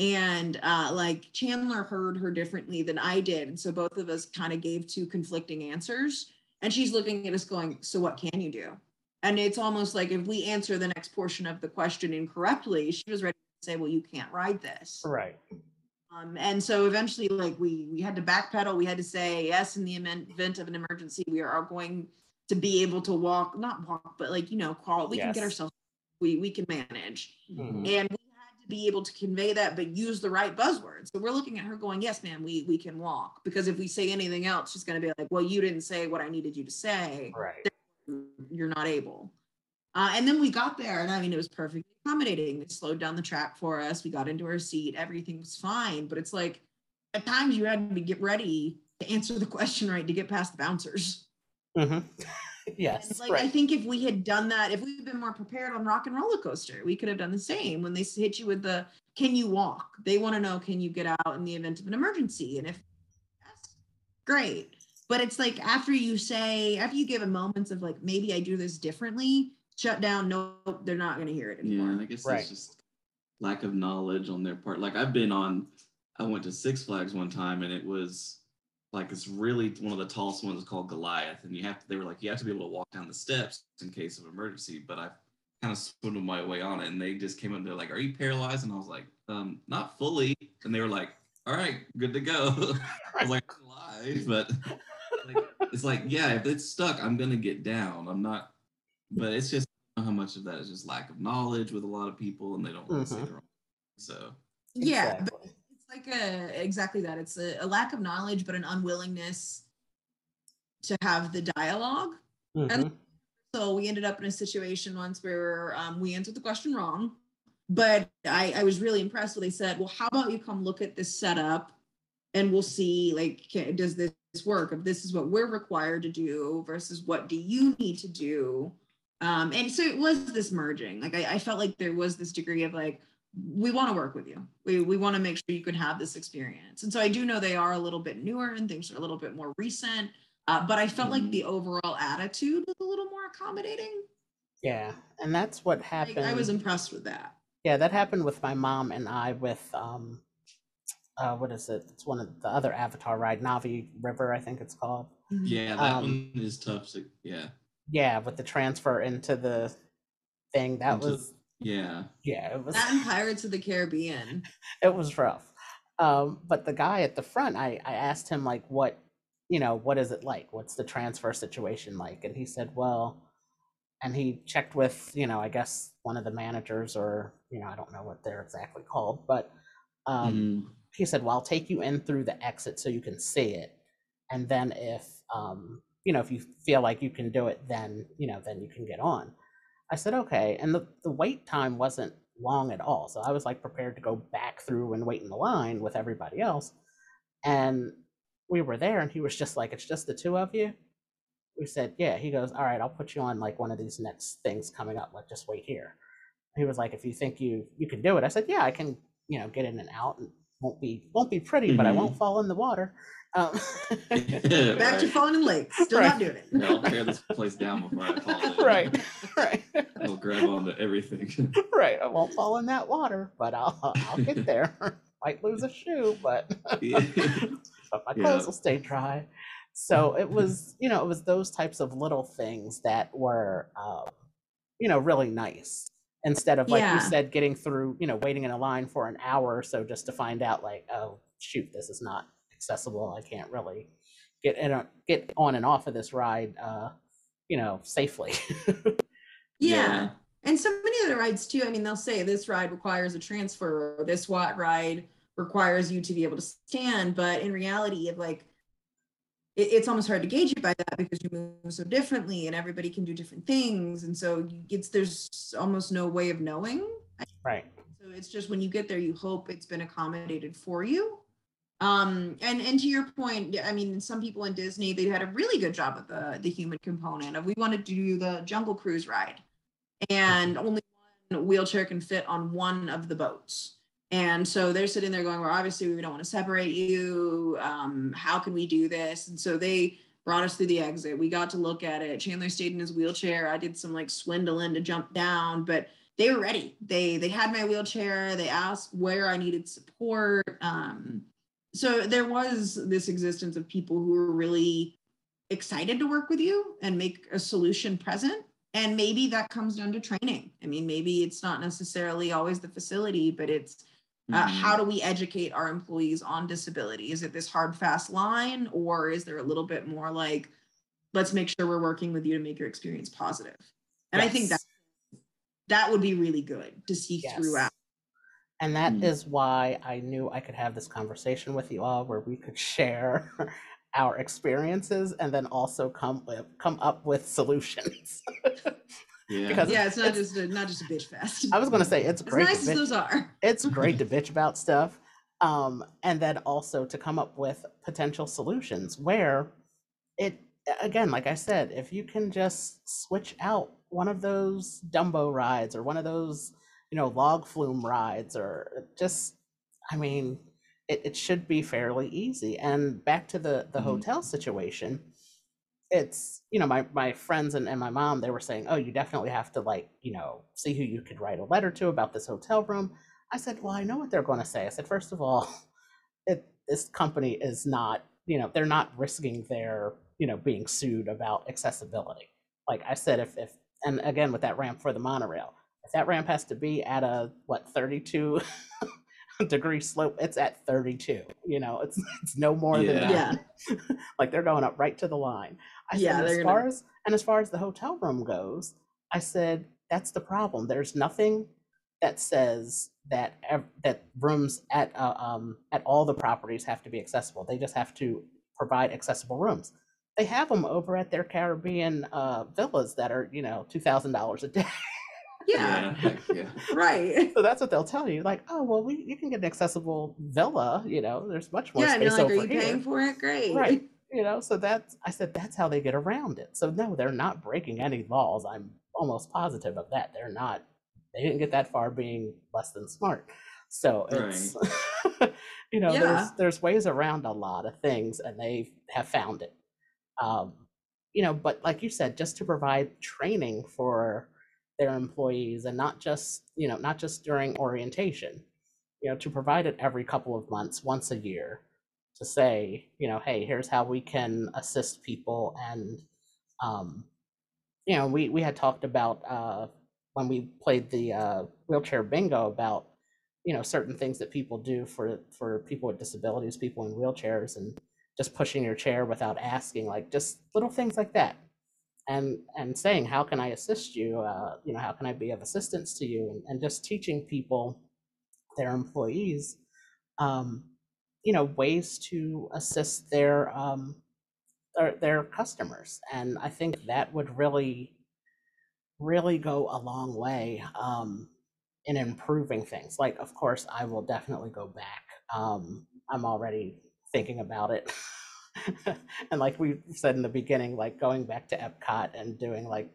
And uh, like Chandler heard her differently than I did. And so both of us kind of gave two conflicting answers. And she's looking at us going, So what can you do? And it's almost like if we answer the next portion of the question incorrectly, she was ready to say, Well, you can't ride this. Right. Um, and so eventually, like we we had to backpedal. We had to say yes in the event, of an emergency, we are going to be able to walk, not walk, but like you know, crawl. We can get ourselves. We we can manage, Mhm. and we to be able to convey that, but use the right buzzwords. So we're looking at her going, "Yes, ma'am, we we can walk." Because if we say anything else, she's going to be like, "Well, you didn't say what I needed you to say. Right. You're not able." Uh, and then we got there, and I mean, it was perfectly accommodating. They slowed down the track for us. We got into our seat. Everything was fine. But it's like at times you had to get ready to answer the question right to get past the bouncers. hmm And, Yes. like I think if we had done that, if we'd been more prepared on Rock 'n' Roller Coaster, we could have done the same. When they hit you with the "Can you walk?" They want to know, "Can you get out in the event of an emergency?" And if yes, great. But it's like after you say, after you give a moments of like, maybe I do this differently, shut down. Nope, they're not going to hear it anymore. Yeah, anymore. I guess Right. it's just lack of knowledge on their part. Like I've been on, I went to Six Flags one time and it was like it's really one of the tallest ones called Goliath, and you have to. They were like you have to be able to walk down the steps in case of emergency. But I kind of swindled my way on it, and they just came up. and They're like, "Are you paralyzed?" And I was like, "Um, not fully." And they were like, "All right, good to go." I was like, "I'm alive," but like, it's like, yeah, if it's stuck, I'm gonna get down. I'm not. But it's just I don't know how much of that is just lack of knowledge with a lot of people, and they don't want to say Mhm. the wrong. So Yeah, but Exactly. It's like a exactly that. It's a, a lack of knowledge, but an unwillingness to have the dialogue. Mhm. So we ended up in a situation once where um, we answered the question wrong, but I, I was really impressed when they said, "Well, how about you come look at this setup, and we'll see like can, does this work? If this is what we're required to do versus what do you need to do?" Um, and so it was this merging. Like I, I felt like there was this degree of like we want to work with you. We we want to make sure you can have this experience. And so I do know they are a little bit newer and things are a little bit more recent. Uh, but I felt like Mhm. the overall attitude was a little more accommodating. Yeah, and that's what Like, happened. I was impressed with that. Yeah, that happened with my mom and I with um uh what is it? It's one of the other Avatar ride, Na'vi River, I think it's called. yeah, that Um, one is tough to yeah. Yeah, with the transfer into the thing. That Into- was Yeah. yeah, it was That and Pirates of the Caribbean. it was rough. Um, but the guy at the front, I, I asked him like what you know, what is it like? What's the transfer situation like? And he said, Well, and he checked with, you know, I guess one of the managers or, you know, I don't know what they're exactly called, but um Mhm. he said, Well, I'll take you in through the exit so you can see it. And then if um, you know, if you feel like you can do it, then you know, then you can get on. I said, okay. And the, the wait time wasn't long at all. So I was like prepared to go back through and wait in the line with everybody else. And we were there and he was just like, It's just the two of you. We said, Yeah. He goes, All right, I'll put you on like one of these next things coming up. Like just wait here. He was like, If you think you you can do it, I said, Yeah, I can, you know, get in and out and won't be won't be pretty, but I won't mm-hmm. fall in the water. Um, Yeah, Back to right. falling in lakes. Still Right. not doing it. Yeah, I'll tear this place down before I fall in. right, right, I'll grab onto everything. right. I won't fall in that water, but I'll I'll get there. Might lose a shoe, but but my Yeah. clothes will stay dry. So it was, you know, it was those types of little things that were, um, you know, really nice. Instead of like Yeah. you said, getting through, you know, waiting in a line for an hour or so just to find out, like, oh shoot, this is not accessible. I can't really get in, get on and off of this ride, uh, you know, safely. Yeah. And so many other rides too. I mean, they'll say this ride requires a transfer, or this what ride requires you to be able to stand. But in reality, of like, it's almost hard to gauge it by that because you move so differently, and everybody can do different things, and so it's there's almost no way of knowing. right. So it's just when you get there, you hope it's been accommodated for you. Um, and and to your point, I mean, some people in Disney they had a really good job with the the human component of we wanted to do the Jungle Cruise ride, and only one wheelchair can fit on one of the boats. And so they're sitting there going, well, obviously we don't want to separate you. Um, how can we do this? And so they brought us through the exit. We got to look at it. Chandler stayed in his wheelchair. I did some like swindling to jump down, but they were ready. They they had my wheelchair. They asked where I needed support. Um, so there was this existence of people who were really excited to work with you and make a solution present and maybe that comes down to training i mean maybe it's not necessarily always the facility but it's uh, Mhm. how do we educate our employees on disability is it this hard fast line or is there a little bit more like let's make sure we're working with you to make your experience positive? and i think that that would be really good to see Yes. throughout And that is Mm. why I knew I could have this conversation with you all where we could share our experiences and then also come with, come up with solutions. Yeah. Because yeah it's not it's- just a, not just a bitch fest I was going to say it's as great. nice to as bitch- those are it's great to bitch about stuff um, and then also to come up with potential solutions where it again like i said if you can just switch out one of those dumbo rides or one of those you know log flume rides or just i mean it, it should be fairly easy. And back to the the Mhm. hotel situation it's you know my my friends and, and my mom they were saying oh you definitely have to like you know see who you could write a letter to about this hotel room. I said well i know what they're going to say. I said first of all it this company is not you know they're not risking their you know being sued about accessibility. Like i said if if and again with that ramp for the monorail that ramp has to be at a what 32 degree slope it's at 32 you know it's it's no more than Yeah. that yeah like they're going up right to the line. I Yeah, said, and they're as gonna- far as and as far as the hotel room goes, I said that's the problem. There's nothing that says that ev- that rooms at uh, um at all the properties have to be accessible. They just have to provide accessible rooms. They have them over at their Caribbean uh, villas that are you know two thousand dollars a day. Yeah. Yeah. yeah. right. So that's what they'll tell you. Like, oh well, we you can get an accessible villa. You know, there's much more yeah and you're space like are you here. paying for it? Great. Right. You know so that's i said that's how they get around it. So no they're not breaking any laws. I'm almost positive of that. They're not they didn't get that far being less than smart. So it's you know Yeah. there's there's ways around a lot of things and they have found it. Um you know but like you said just to provide training for their employees and not just you know not just during orientation you know to provide it every couple of months once a year to say you know hey here's how we can assist people and um you know we we had talked about uh when we played the uh wheelchair bingo about you know certain things that people do for for people with disabilities people in wheelchairs and just pushing your chair without asking like just little things like that and and saying how can i assist you? Uh you know how can i be of assistance to you? And, and just teaching people their employees um you know ways to assist their um their, their customers. And i think that would really really go a long way um in improving things. Like of course i will definitely go back. Um i'm already thinking about it and like we said in the beginning like going back to epcot and doing like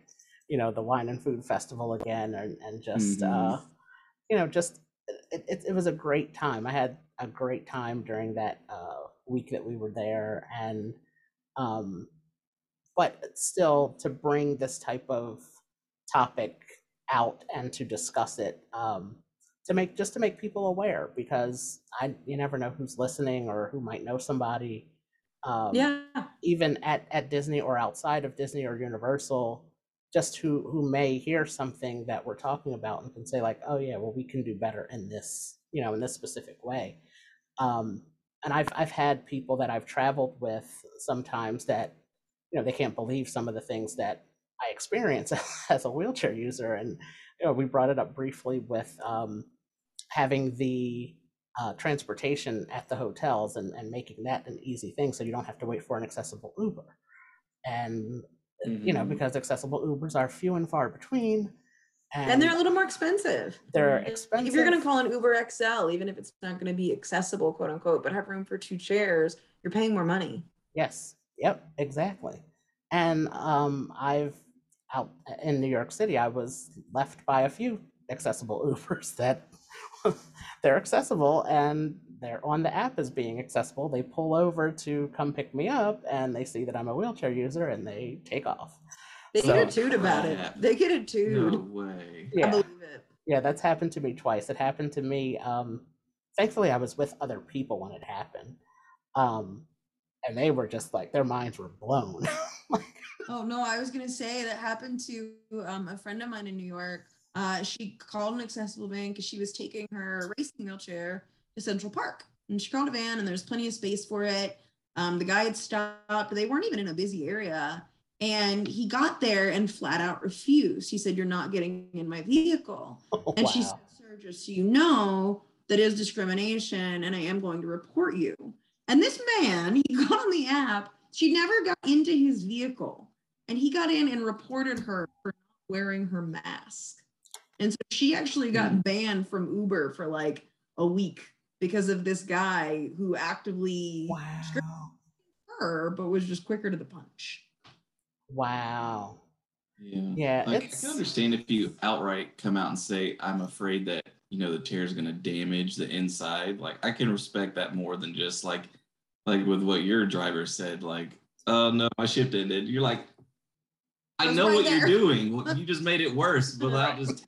you know the wine and food festival again and, and just Mhm. uh you know just it, it, it was a great time i had a great time during that uh week that we were there and um but still to bring this type of topic out and to discuss it um to make just to make people aware because i you never know who's listening or who might know somebody um yeah even at, at Disney or outside of Disney or Universal, just who who may hear something that we're talking about and can say like, oh yeah, well we can do better in this, you know, in this specific way. Um, and I've I've had people that I've traveled with sometimes that, you know, they can't believe some of the things that I experience as a wheelchair user, and you know, we brought it up briefly with um, having the uh, transportation at the hotels and, and making that an easy thing so you don't have to wait for an accessible Uber. And, uh, you know, Mhm. because accessible Ubers are few and far between, and they're a little more expensive. they're expensive. If you're going to call an Uber XL, even if it's not going to be accessible, quote unquote, but have room for two chairs, you're paying more money. Yes. Yep. Exactly. And um, I've out in New York City, I was left by a few accessible Ubers that they're accessible and they're on the app as being accessible. They pull over to come pick me up and they see that I'm a wheelchair user and they take off. They So- get a toot about it. They get a toot. No way. I Yeah. believe it. Yeah, that's happened to me twice. It happened to me. Um, thankfully, I was with other people when it happened. Um, and they were just like, their minds were blown. like, Oh no, I was gonna say that happened to um, a friend of mine in New York. Uh, she called an accessible van because she was taking her racing wheelchair to Central Park, and she called a van, and there's plenty of space for it. Um, the guy had stopped. They weren't even in a busy area, and he got there and flat out refused. He said, "You're not getting in my vehicle." oh, And she said, Sir, just so you know, that is discrimination and I am going to report you. And this man, he got on the app. She never got into his vehicle. And he got in and reported her for not wearing her mask. And so she actually got banned from Uber for like a week because of this guy who actively Wow. her, but was just quicker to the punch. Wow. Yeah. Yeah, Like, I can understand if you outright come out and say, I'm afraid that, you know, the chair is going to damage the inside. Like, I can respect that more than just like, like with what your driver said, like, oh no, my shift ended. You're like, I know right what there. you're doing. You just made it worse without Right. just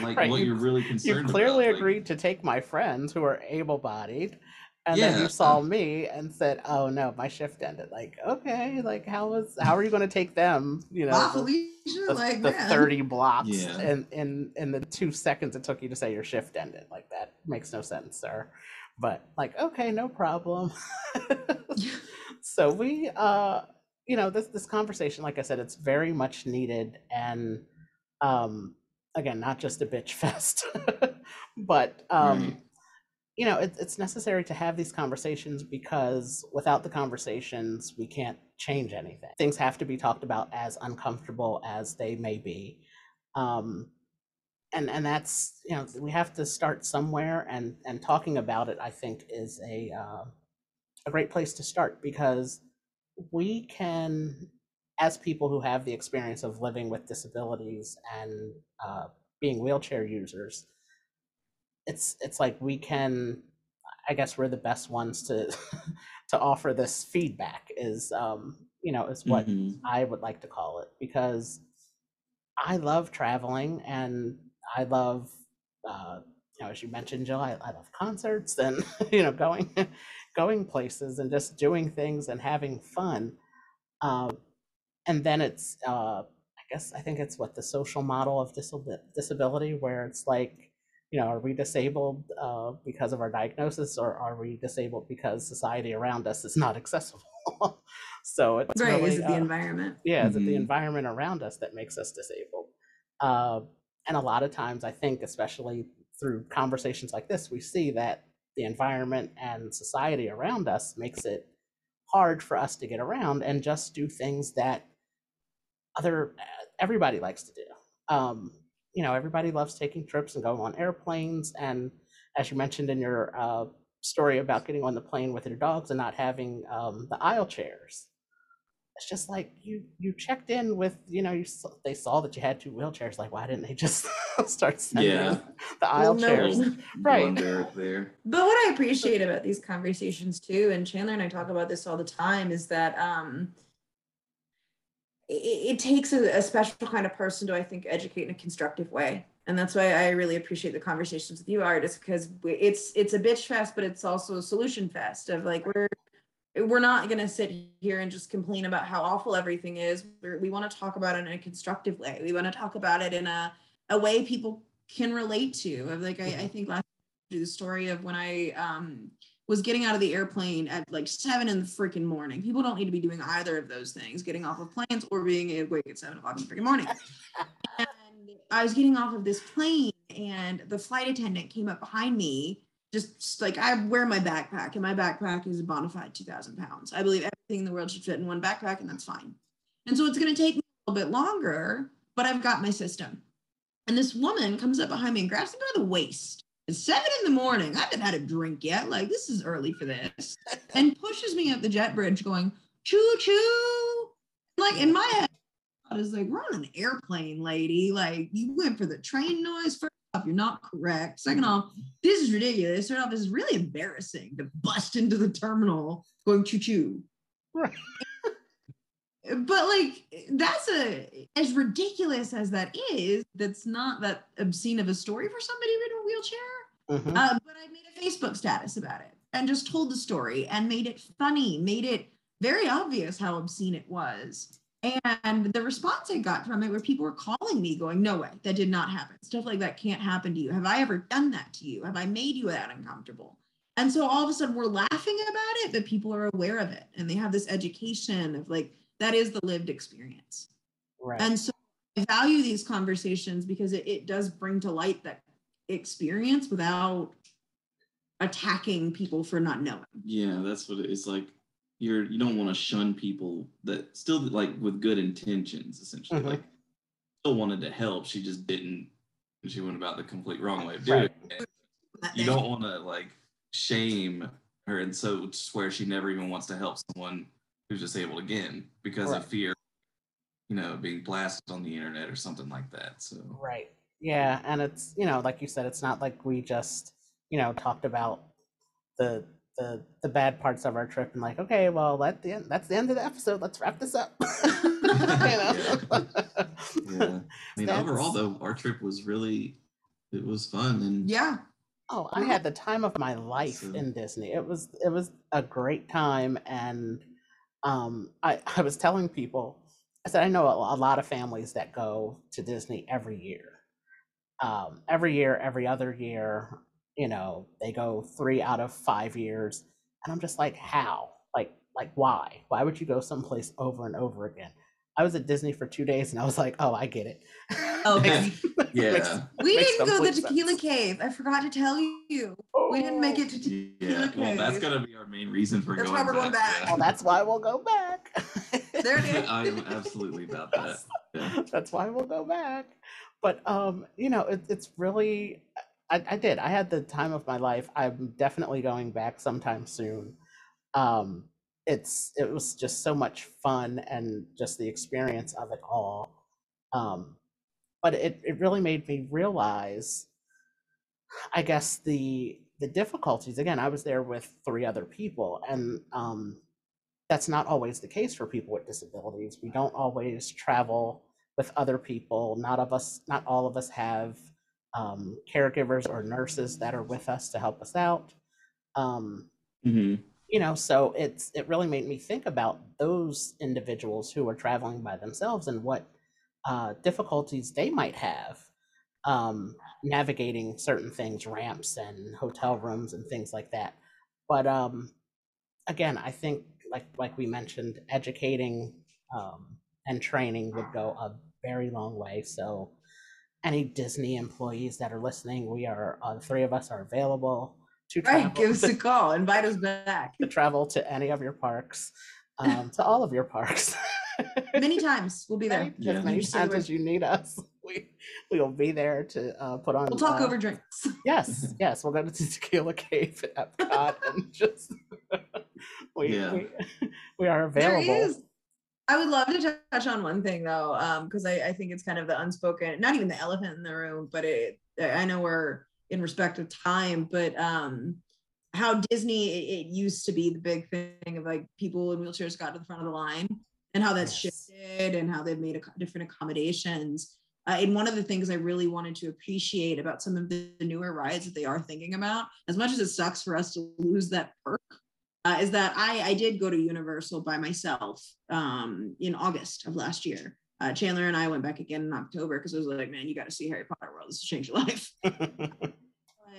like Right, what you- are really concerned you clearly about. Like, agreed to take my friends who are able-bodied, and then you Yeah. saw me and said, "Oh no, my shift ended." Like, okay, like how was how are you going to take them? You know, the- the, like the man. 30 blocks Yeah. in, in in the two seconds it took you to say your shift ended like that makes no sense sir but like okay no problem so we uh you know this this conversation like i said it's very much needed and um again not just a bitch fest but um Right. you know it, it's necessary to have these conversations because without the conversations we can't change anything things have to be talked about as uncomfortable as they may be um and and that's you know we have to start somewhere and and talking about it i think is a uh, a great place to start because we can as people who have the experience of living with disabilities and uh, being wheelchair users it's it's like we can i guess we're the best ones to to offer this feedback is um you know is what Mhm. i would like to call it because i love traveling and i love uh you know as you mentioned jill i, I love concerts and you know going going places and just doing things and having fun um and then it's uh i guess i think it's what the social model of disabi- disability where it's like you know are we disabled uh, because of our diagnosis or are we disabled because society around us is not accessible so it's right, really, is it the uh, environment? yeah is it the Mhm. environment around us that makes us disabled uh, and a lot of times i think especially through conversations like this we see that the environment and society around us makes it hard for us to get around and just do things that other everybody likes to do um, you know everybody loves taking trips and going on airplanes and as you mentioned in your uh, story about getting on the plane with your dogs and not having um, the aisle chairs it's just like you you checked in with you know you saw, they saw that you had two wheelchairs like why didn't they just start sending Yeah. the aisle no. chairs Little Right. there. But what I appreciate about these conversations too, and Chandler and I talk about this all the time, is that um, it, it takes a, a special kind of person to, I think, educate in a constructive way. And that's why I really appreciate the conversations with you, artists, because it's it's a bitch fest, but it's also a solution fest of like we're we're not gonna sit here and just complain about how awful everything is. We're, we want to talk about it in a constructive way. We want to talk about it in a a way people can relate to. Of like I, I think last the story of when I um, was getting out of the airplane at like seven in the freaking morning. People don't need to be doing either of those things, getting off of planes or being awake at seven o'clock in the freaking morning. and I was getting off of this plane, and the flight attendant came up behind me. Just like I wear my backpack, and my backpack is a bona fide 2,000 pounds. I believe everything in the world should fit in one backpack, and that's fine. And so it's going to take me a little bit longer, but I've got my system. And this woman comes up behind me and grabs me by the waist. It's seven in the morning. I haven't had a drink yet. Like, this is early for this. And pushes me up the jet bridge going, choo choo. Like, in my head, I was like, we're on an airplane, lady. Like, you went for the train noise first off. You're not correct. Second off, this is ridiculous. Third off, this is really embarrassing to bust into the terminal going choo choo. Right. but like that's a as ridiculous as that is that's not that obscene of a story for somebody in a wheelchair Mhm. uh, but i made a facebook status about it and just told the story and made it funny made it very obvious how obscene it was. And the response i got from it where people were calling me going no way that did not happen. Stuff like that can't happen to you. Have i ever done that to you? Have i made you that uncomfortable? And so all of a sudden we're laughing about it but people are aware of it and they have this education of like that is the lived experience. Right. and so I value these conversations because it, it does bring to light that experience without attacking people for not knowing. Yeah, that's what it is like. You're you don't want to shun people that still like with good intentions, essentially. Mhm. Like still wanted to help, she just didn't. She went about the complete wrong way of doing Right. it. You don't want to like shame her, and so swear she never even wants to help someone who's disabled again because Right. of fear, you know, being blasted on the internet or something like that. So Right. Yeah, and it's you know, like you said, it's not like we just you know talked about the the the bad parts of our trip and like, okay, well, that the end, that's the end of the episode. Let's wrap this up. you know? yeah, I mean, overall though, our trip was really it was fun and Yeah. Oh, I had the time of my life So- in Disney. It was it was a great time, and um, I I was telling people, I said I know a, a lot of families that go to Disney every year. Um, every year, every other year, you know, they go three out of five years, and I'm just like, how? Like, like why? Why would you go someplace over and over again? I was at Disney for two days, and I was like, oh, I get it. Okay. Yeah. makes- We didn't go to the complete Tequila sense. Cave. I forgot to tell you. We didn't make it to Tequila Yeah, well, that's gonna be our main reason for That's going. why we're going back. Well, that's why we'll go back. There it is. I am absolutely about that. Yeah. That's why we'll go back. But um, you know, it, it's really I, I did. I had the time of my life. I'm definitely going back sometime soon. Um, it's it was just so much fun and just the experience of it all. Um, but it, it really made me realize I guess the the difficulties again, I was there with three other people and um that's not always the case for people with disabilities. We don't always travel with other people. Not of us, not all of us have um, caregivers or nurses that are with us to help us out. Um, Mhm. you know, so it's it really made me think about those individuals who are traveling by themselves and what uh, difficulties they might have um, navigating certain things, ramps and hotel rooms and things like that. But um, again, I think like like we mentioned, educating um, and training would go a very long way. So, any Disney employees that are listening, we are uh, the three of us are available to Right. Give us a call. Invite us back. to travel to any of your parks, um, to all of your parks. Many times. We'll be there. Many- Yeah. As many You times we're- as you need us, we we will be there to uh, put on. We'll talk uh, over drinks. Yes, yes, we'll go to the Tequila Cave at Epcot and just we, Yeah. we we are available. is. I would love to touch on one thing though, because I, I think it's kind of the unspoken, not even the elephant in the room, but it. I know we're in respect of time, but um, how Disney it, it used to be the big thing of like people in wheelchairs got to the front of the line, and how that's Yes. shifted, and how they've made ac- different accommodations. Uh, and one of the things I really wanted to appreciate about some of the newer rides that they are thinking about, as much as it sucks for us to lose that perk, uh, is that I, I did go to Universal by myself um, in August of last year. Uh, Chandler and I went back again in October because I was like, man, you got to see Harry Potter World. This will change your life.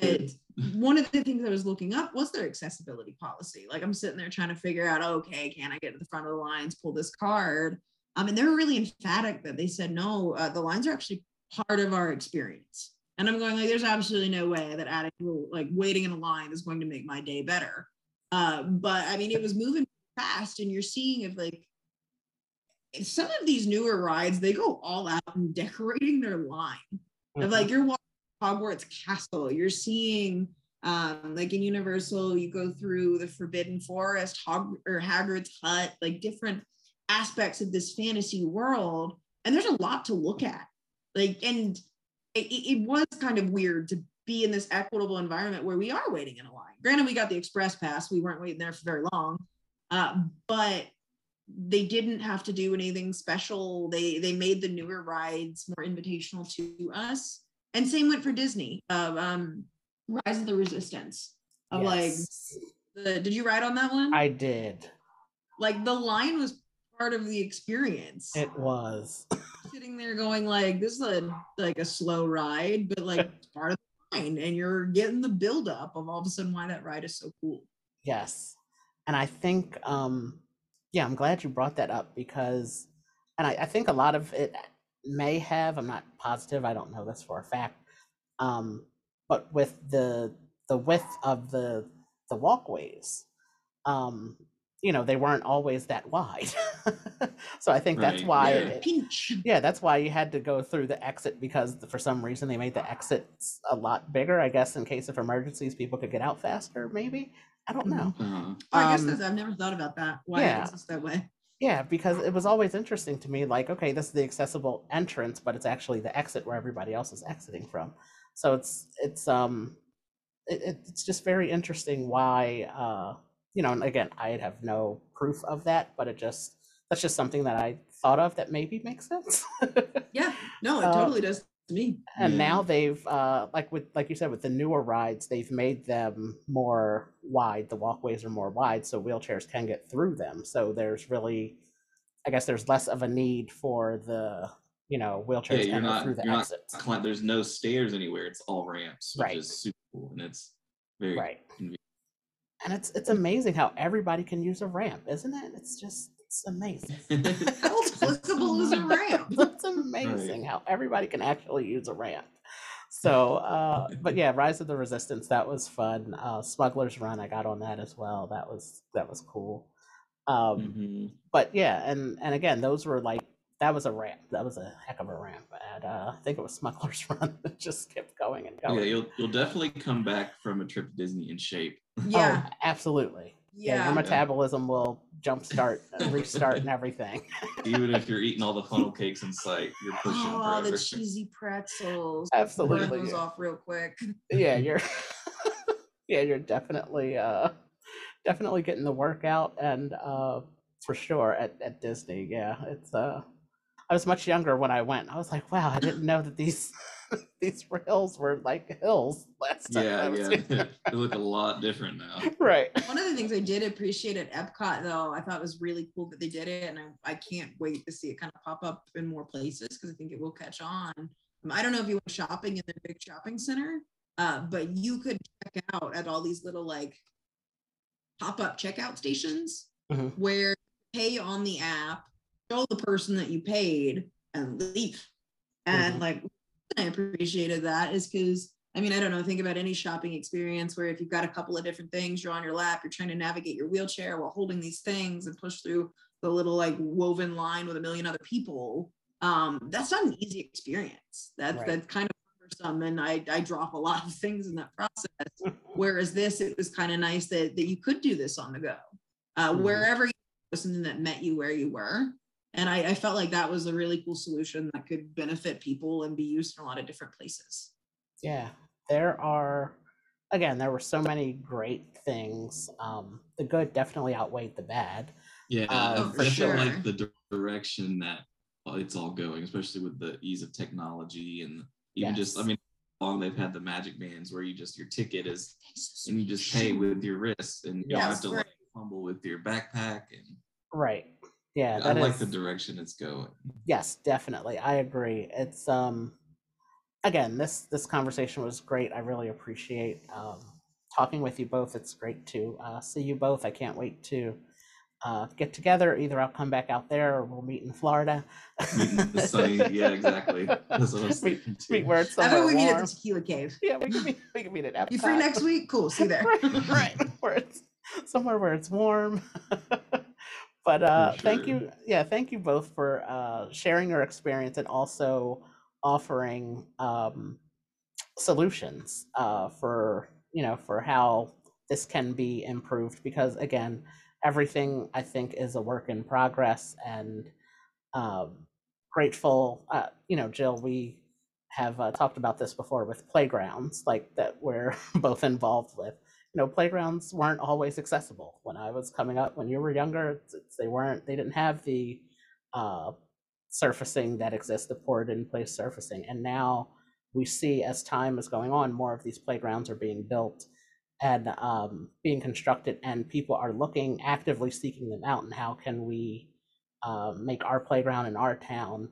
But one of the things I was looking up was their accessibility policy. Like I'm sitting there trying to figure out, okay, can I get to the front of the lines, pull this card? Um, and they were really emphatic that they said, no, uh, the lines are actually part of our experience. And I'm going like, there's absolutely no way that adding like waiting in a line is going to make my day better. Uh, but I mean, it was moving fast, and you're seeing if like if some of these newer rides, they go all out in decorating their line. of Mhm. like you're walking Hogwarts Castle, you're seeing um like in Universal, you go through the Forbidden Forest, Hog or Hagrid's hut, like different aspects of this fantasy world, and there's a lot to look at. Like, and it, it it was kind of weird to be in this equitable environment where we are waiting in a line. Granted, we got the express pass, we weren't waiting there for very long, uh, but they didn't have to do anything special. They they made the newer rides more invitational to us. And same went for Disney. Uh, um, Rise of the Resistance. Of Yes. like the did you ride on that one? I did. like the line was part of the experience. It was. Sitting there going like this is a like a slow ride, but like part of line, and you're getting the buildup of all of a sudden why that ride is so cool. Yes. And I think, um, yeah, I'm glad you brought that up because, and I, I think a lot of it may have, I'm not positive, I don't know this for a fact, um, but with the the width of the the walkways, um, you know, they weren't always that wide. so I think that's why yeah. it, Pinch. yeah, that's why you had to go through the exit because for some reason they made the exits a lot bigger. I guess in case of emergencies, people could get out faster. Maybe I don't know. Oh, I guess Um, I've never thought about that. Why yeah. it that way? Yeah, because it was always interesting to me. Like, okay, this is the accessible entrance, but it's actually the exit where everybody else is exiting from. So it's it's um, it, it- it's just very interesting why uh, you know. And again, I have no proof of that, but it just that's just something that I thought of that maybe makes sense. Yeah, no, it Uh, totally does to me. and Yeah. now they've uh like with like you said with the newer rides they've made them more wide the walkways are more wide so wheelchairs can get through them so there's really i guess there's less of a need for the you know wheelchairs to you're not. through the You're not. exits cli- There's no stairs anywhere. It's all ramps, which Right. is super cool, and it's very right convenient. and it's it's amazing how everybody can use a ramp isn't it it's just it's amazing How applicable is a ramp? It's amazing how everybody can actually use a ramp. So, uh, but yeah, Rise of the Resistance, that was fun. Uh, Smuggler's Run, I got on that as well. That was that was cool. Um, Mhm. but yeah, and and again, those were like that was a ramp. That was a heck of a ramp. And uh, I think it was Smuggler's Run that just kept going and going. Yeah, you'll you'll definitely come back from a trip to Disney in shape. Yeah, Oh, absolutely. Yeah, yeah. your metabolism will jumpstart and restart and everything. Even if you're eating all the funnel cakes in sight, you're pushing Oh, the cheesy pretzels. Absolutely, Burn those yeah. off real quick. yeah you're yeah you're definitely uh definitely getting the workout and uh for sure at, at disney yeah it's uh i was much younger when i went i was like wow i didn't know that these these hills were like hills last time I Yeah, was yeah. they look a lot different now. right One of the things I did appreciate at Epcot, though, I thought it was really cool that they did it, and I, I can't wait to see it kind of pop up in more places because I think it will catch on. Um, I don't know if you went shopping in the big shopping center, uh, but you could check out at all these little like pop up checkout stations Mhm. where pay on the app, show the person that you paid, and leave. And Mhm. like, I appreciated that is because I mean, I don't know, think about any shopping experience where if you've got a couple of different things, you're on your lap, you're trying to navigate your wheelchair while holding these things and push through the little like woven line with a million other people. Um, that's not an easy experience. That's Right. that's kind of cumbersome and I, I drop a lot of things in that process. Whereas this, it was kind of nice that, that you could do this on the go. Uh, Mhm. wherever you something that met you where you were. And I, I felt like that was a really cool solution that could benefit people and be used in a lot of different places. yeah there are again there were so many great things um the good definitely outweighed the bad Yeah, Uh, I- for I feel sure. like the direction that it's all going, especially with the ease of technology and even just, I mean, how long they've had the magic bands where you just your ticket is and you just pay with your wrist and you don't have to right. like fumble with your backpack and right yeah I like is- the direction it's going. Yes, definitely. I agree. It's um again, this this conversation was great. I really appreciate um talking with you both. It's great to uh see you both. I can't wait to uh get together. Either I'll come back out there or we'll meet in Florida. Meet in the sunny, yeah, exactly. That's what I was meet, thinking meet too. where it's How somewhere about we meet at the Tequila Cave? Yeah, we can meet we can meet at You free next week? Cool. See you there. right, right. Where it's somewhere where it's warm. But uh thank you. Yeah, thank you both for uh sharing your experience and also offering um, solutions uh, for you know for how this can be improved because again everything i think is a work in progress and um, grateful uh, you know jill we have uh, talked about this before with playgrounds like that we're both involved with you know playgrounds weren't always accessible. When i was coming up when you were younger they weren't they didn't have the uh, surfacing that exists the poured in place surfacing. And now we see as time is going on more of these playgrounds are being built and um, being constructed and people are looking actively seeking them out and how can we uh, make our playground in our town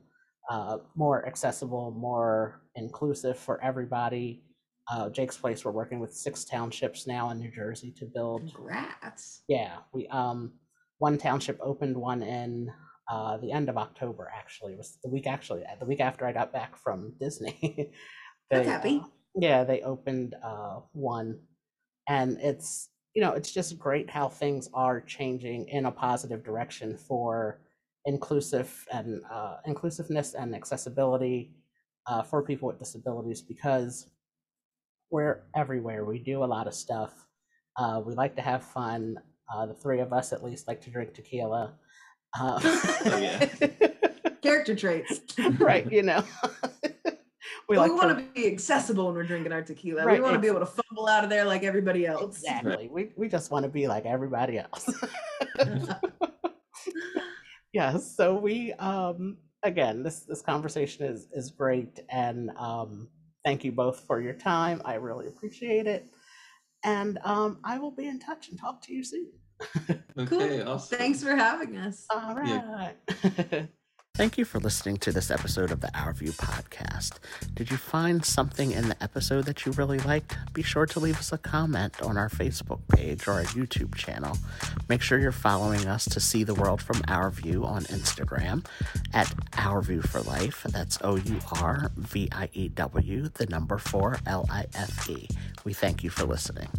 uh, more accessible more inclusive for everybody uh, jake's place we're working with six townships now in new jersey to build Congrats. yeah we um one township opened one in uh the end of october actually it was the week actually the week after i got back from disney They, happy. uh, yeah they opened uh one and it's you know it's just great how things are changing in a positive direction for inclusive and uh, inclusiveness and accessibility uh, for people with disabilities because we're everywhere we do a lot of stuff uh, we like to have fun uh, the three of us at least like to drink tequila uh, Oh, yeah. Character traits. right you know we we like want to to be accessible when we're drinking our tequila. Right, we want to be able to fumble out of there like everybody else. Exactly. We we just want to be like everybody else. yes. So we um again this this conversation is is great and um thank you both for your time. I really appreciate it. And um I will be in touch and talk to you soon. Okay, awesome. Thanks for having us. All Yeah. Thank you for listening to this episode of the Our View podcast. Did you find something in the episode that you really liked? Be sure to leave us a comment on our Facebook page or our YouTube channel. Make sure you're following us to see the world from our view on Instagram at Our View for Life. That's O U R V I E W, the number four L I F E. We thank you for listening.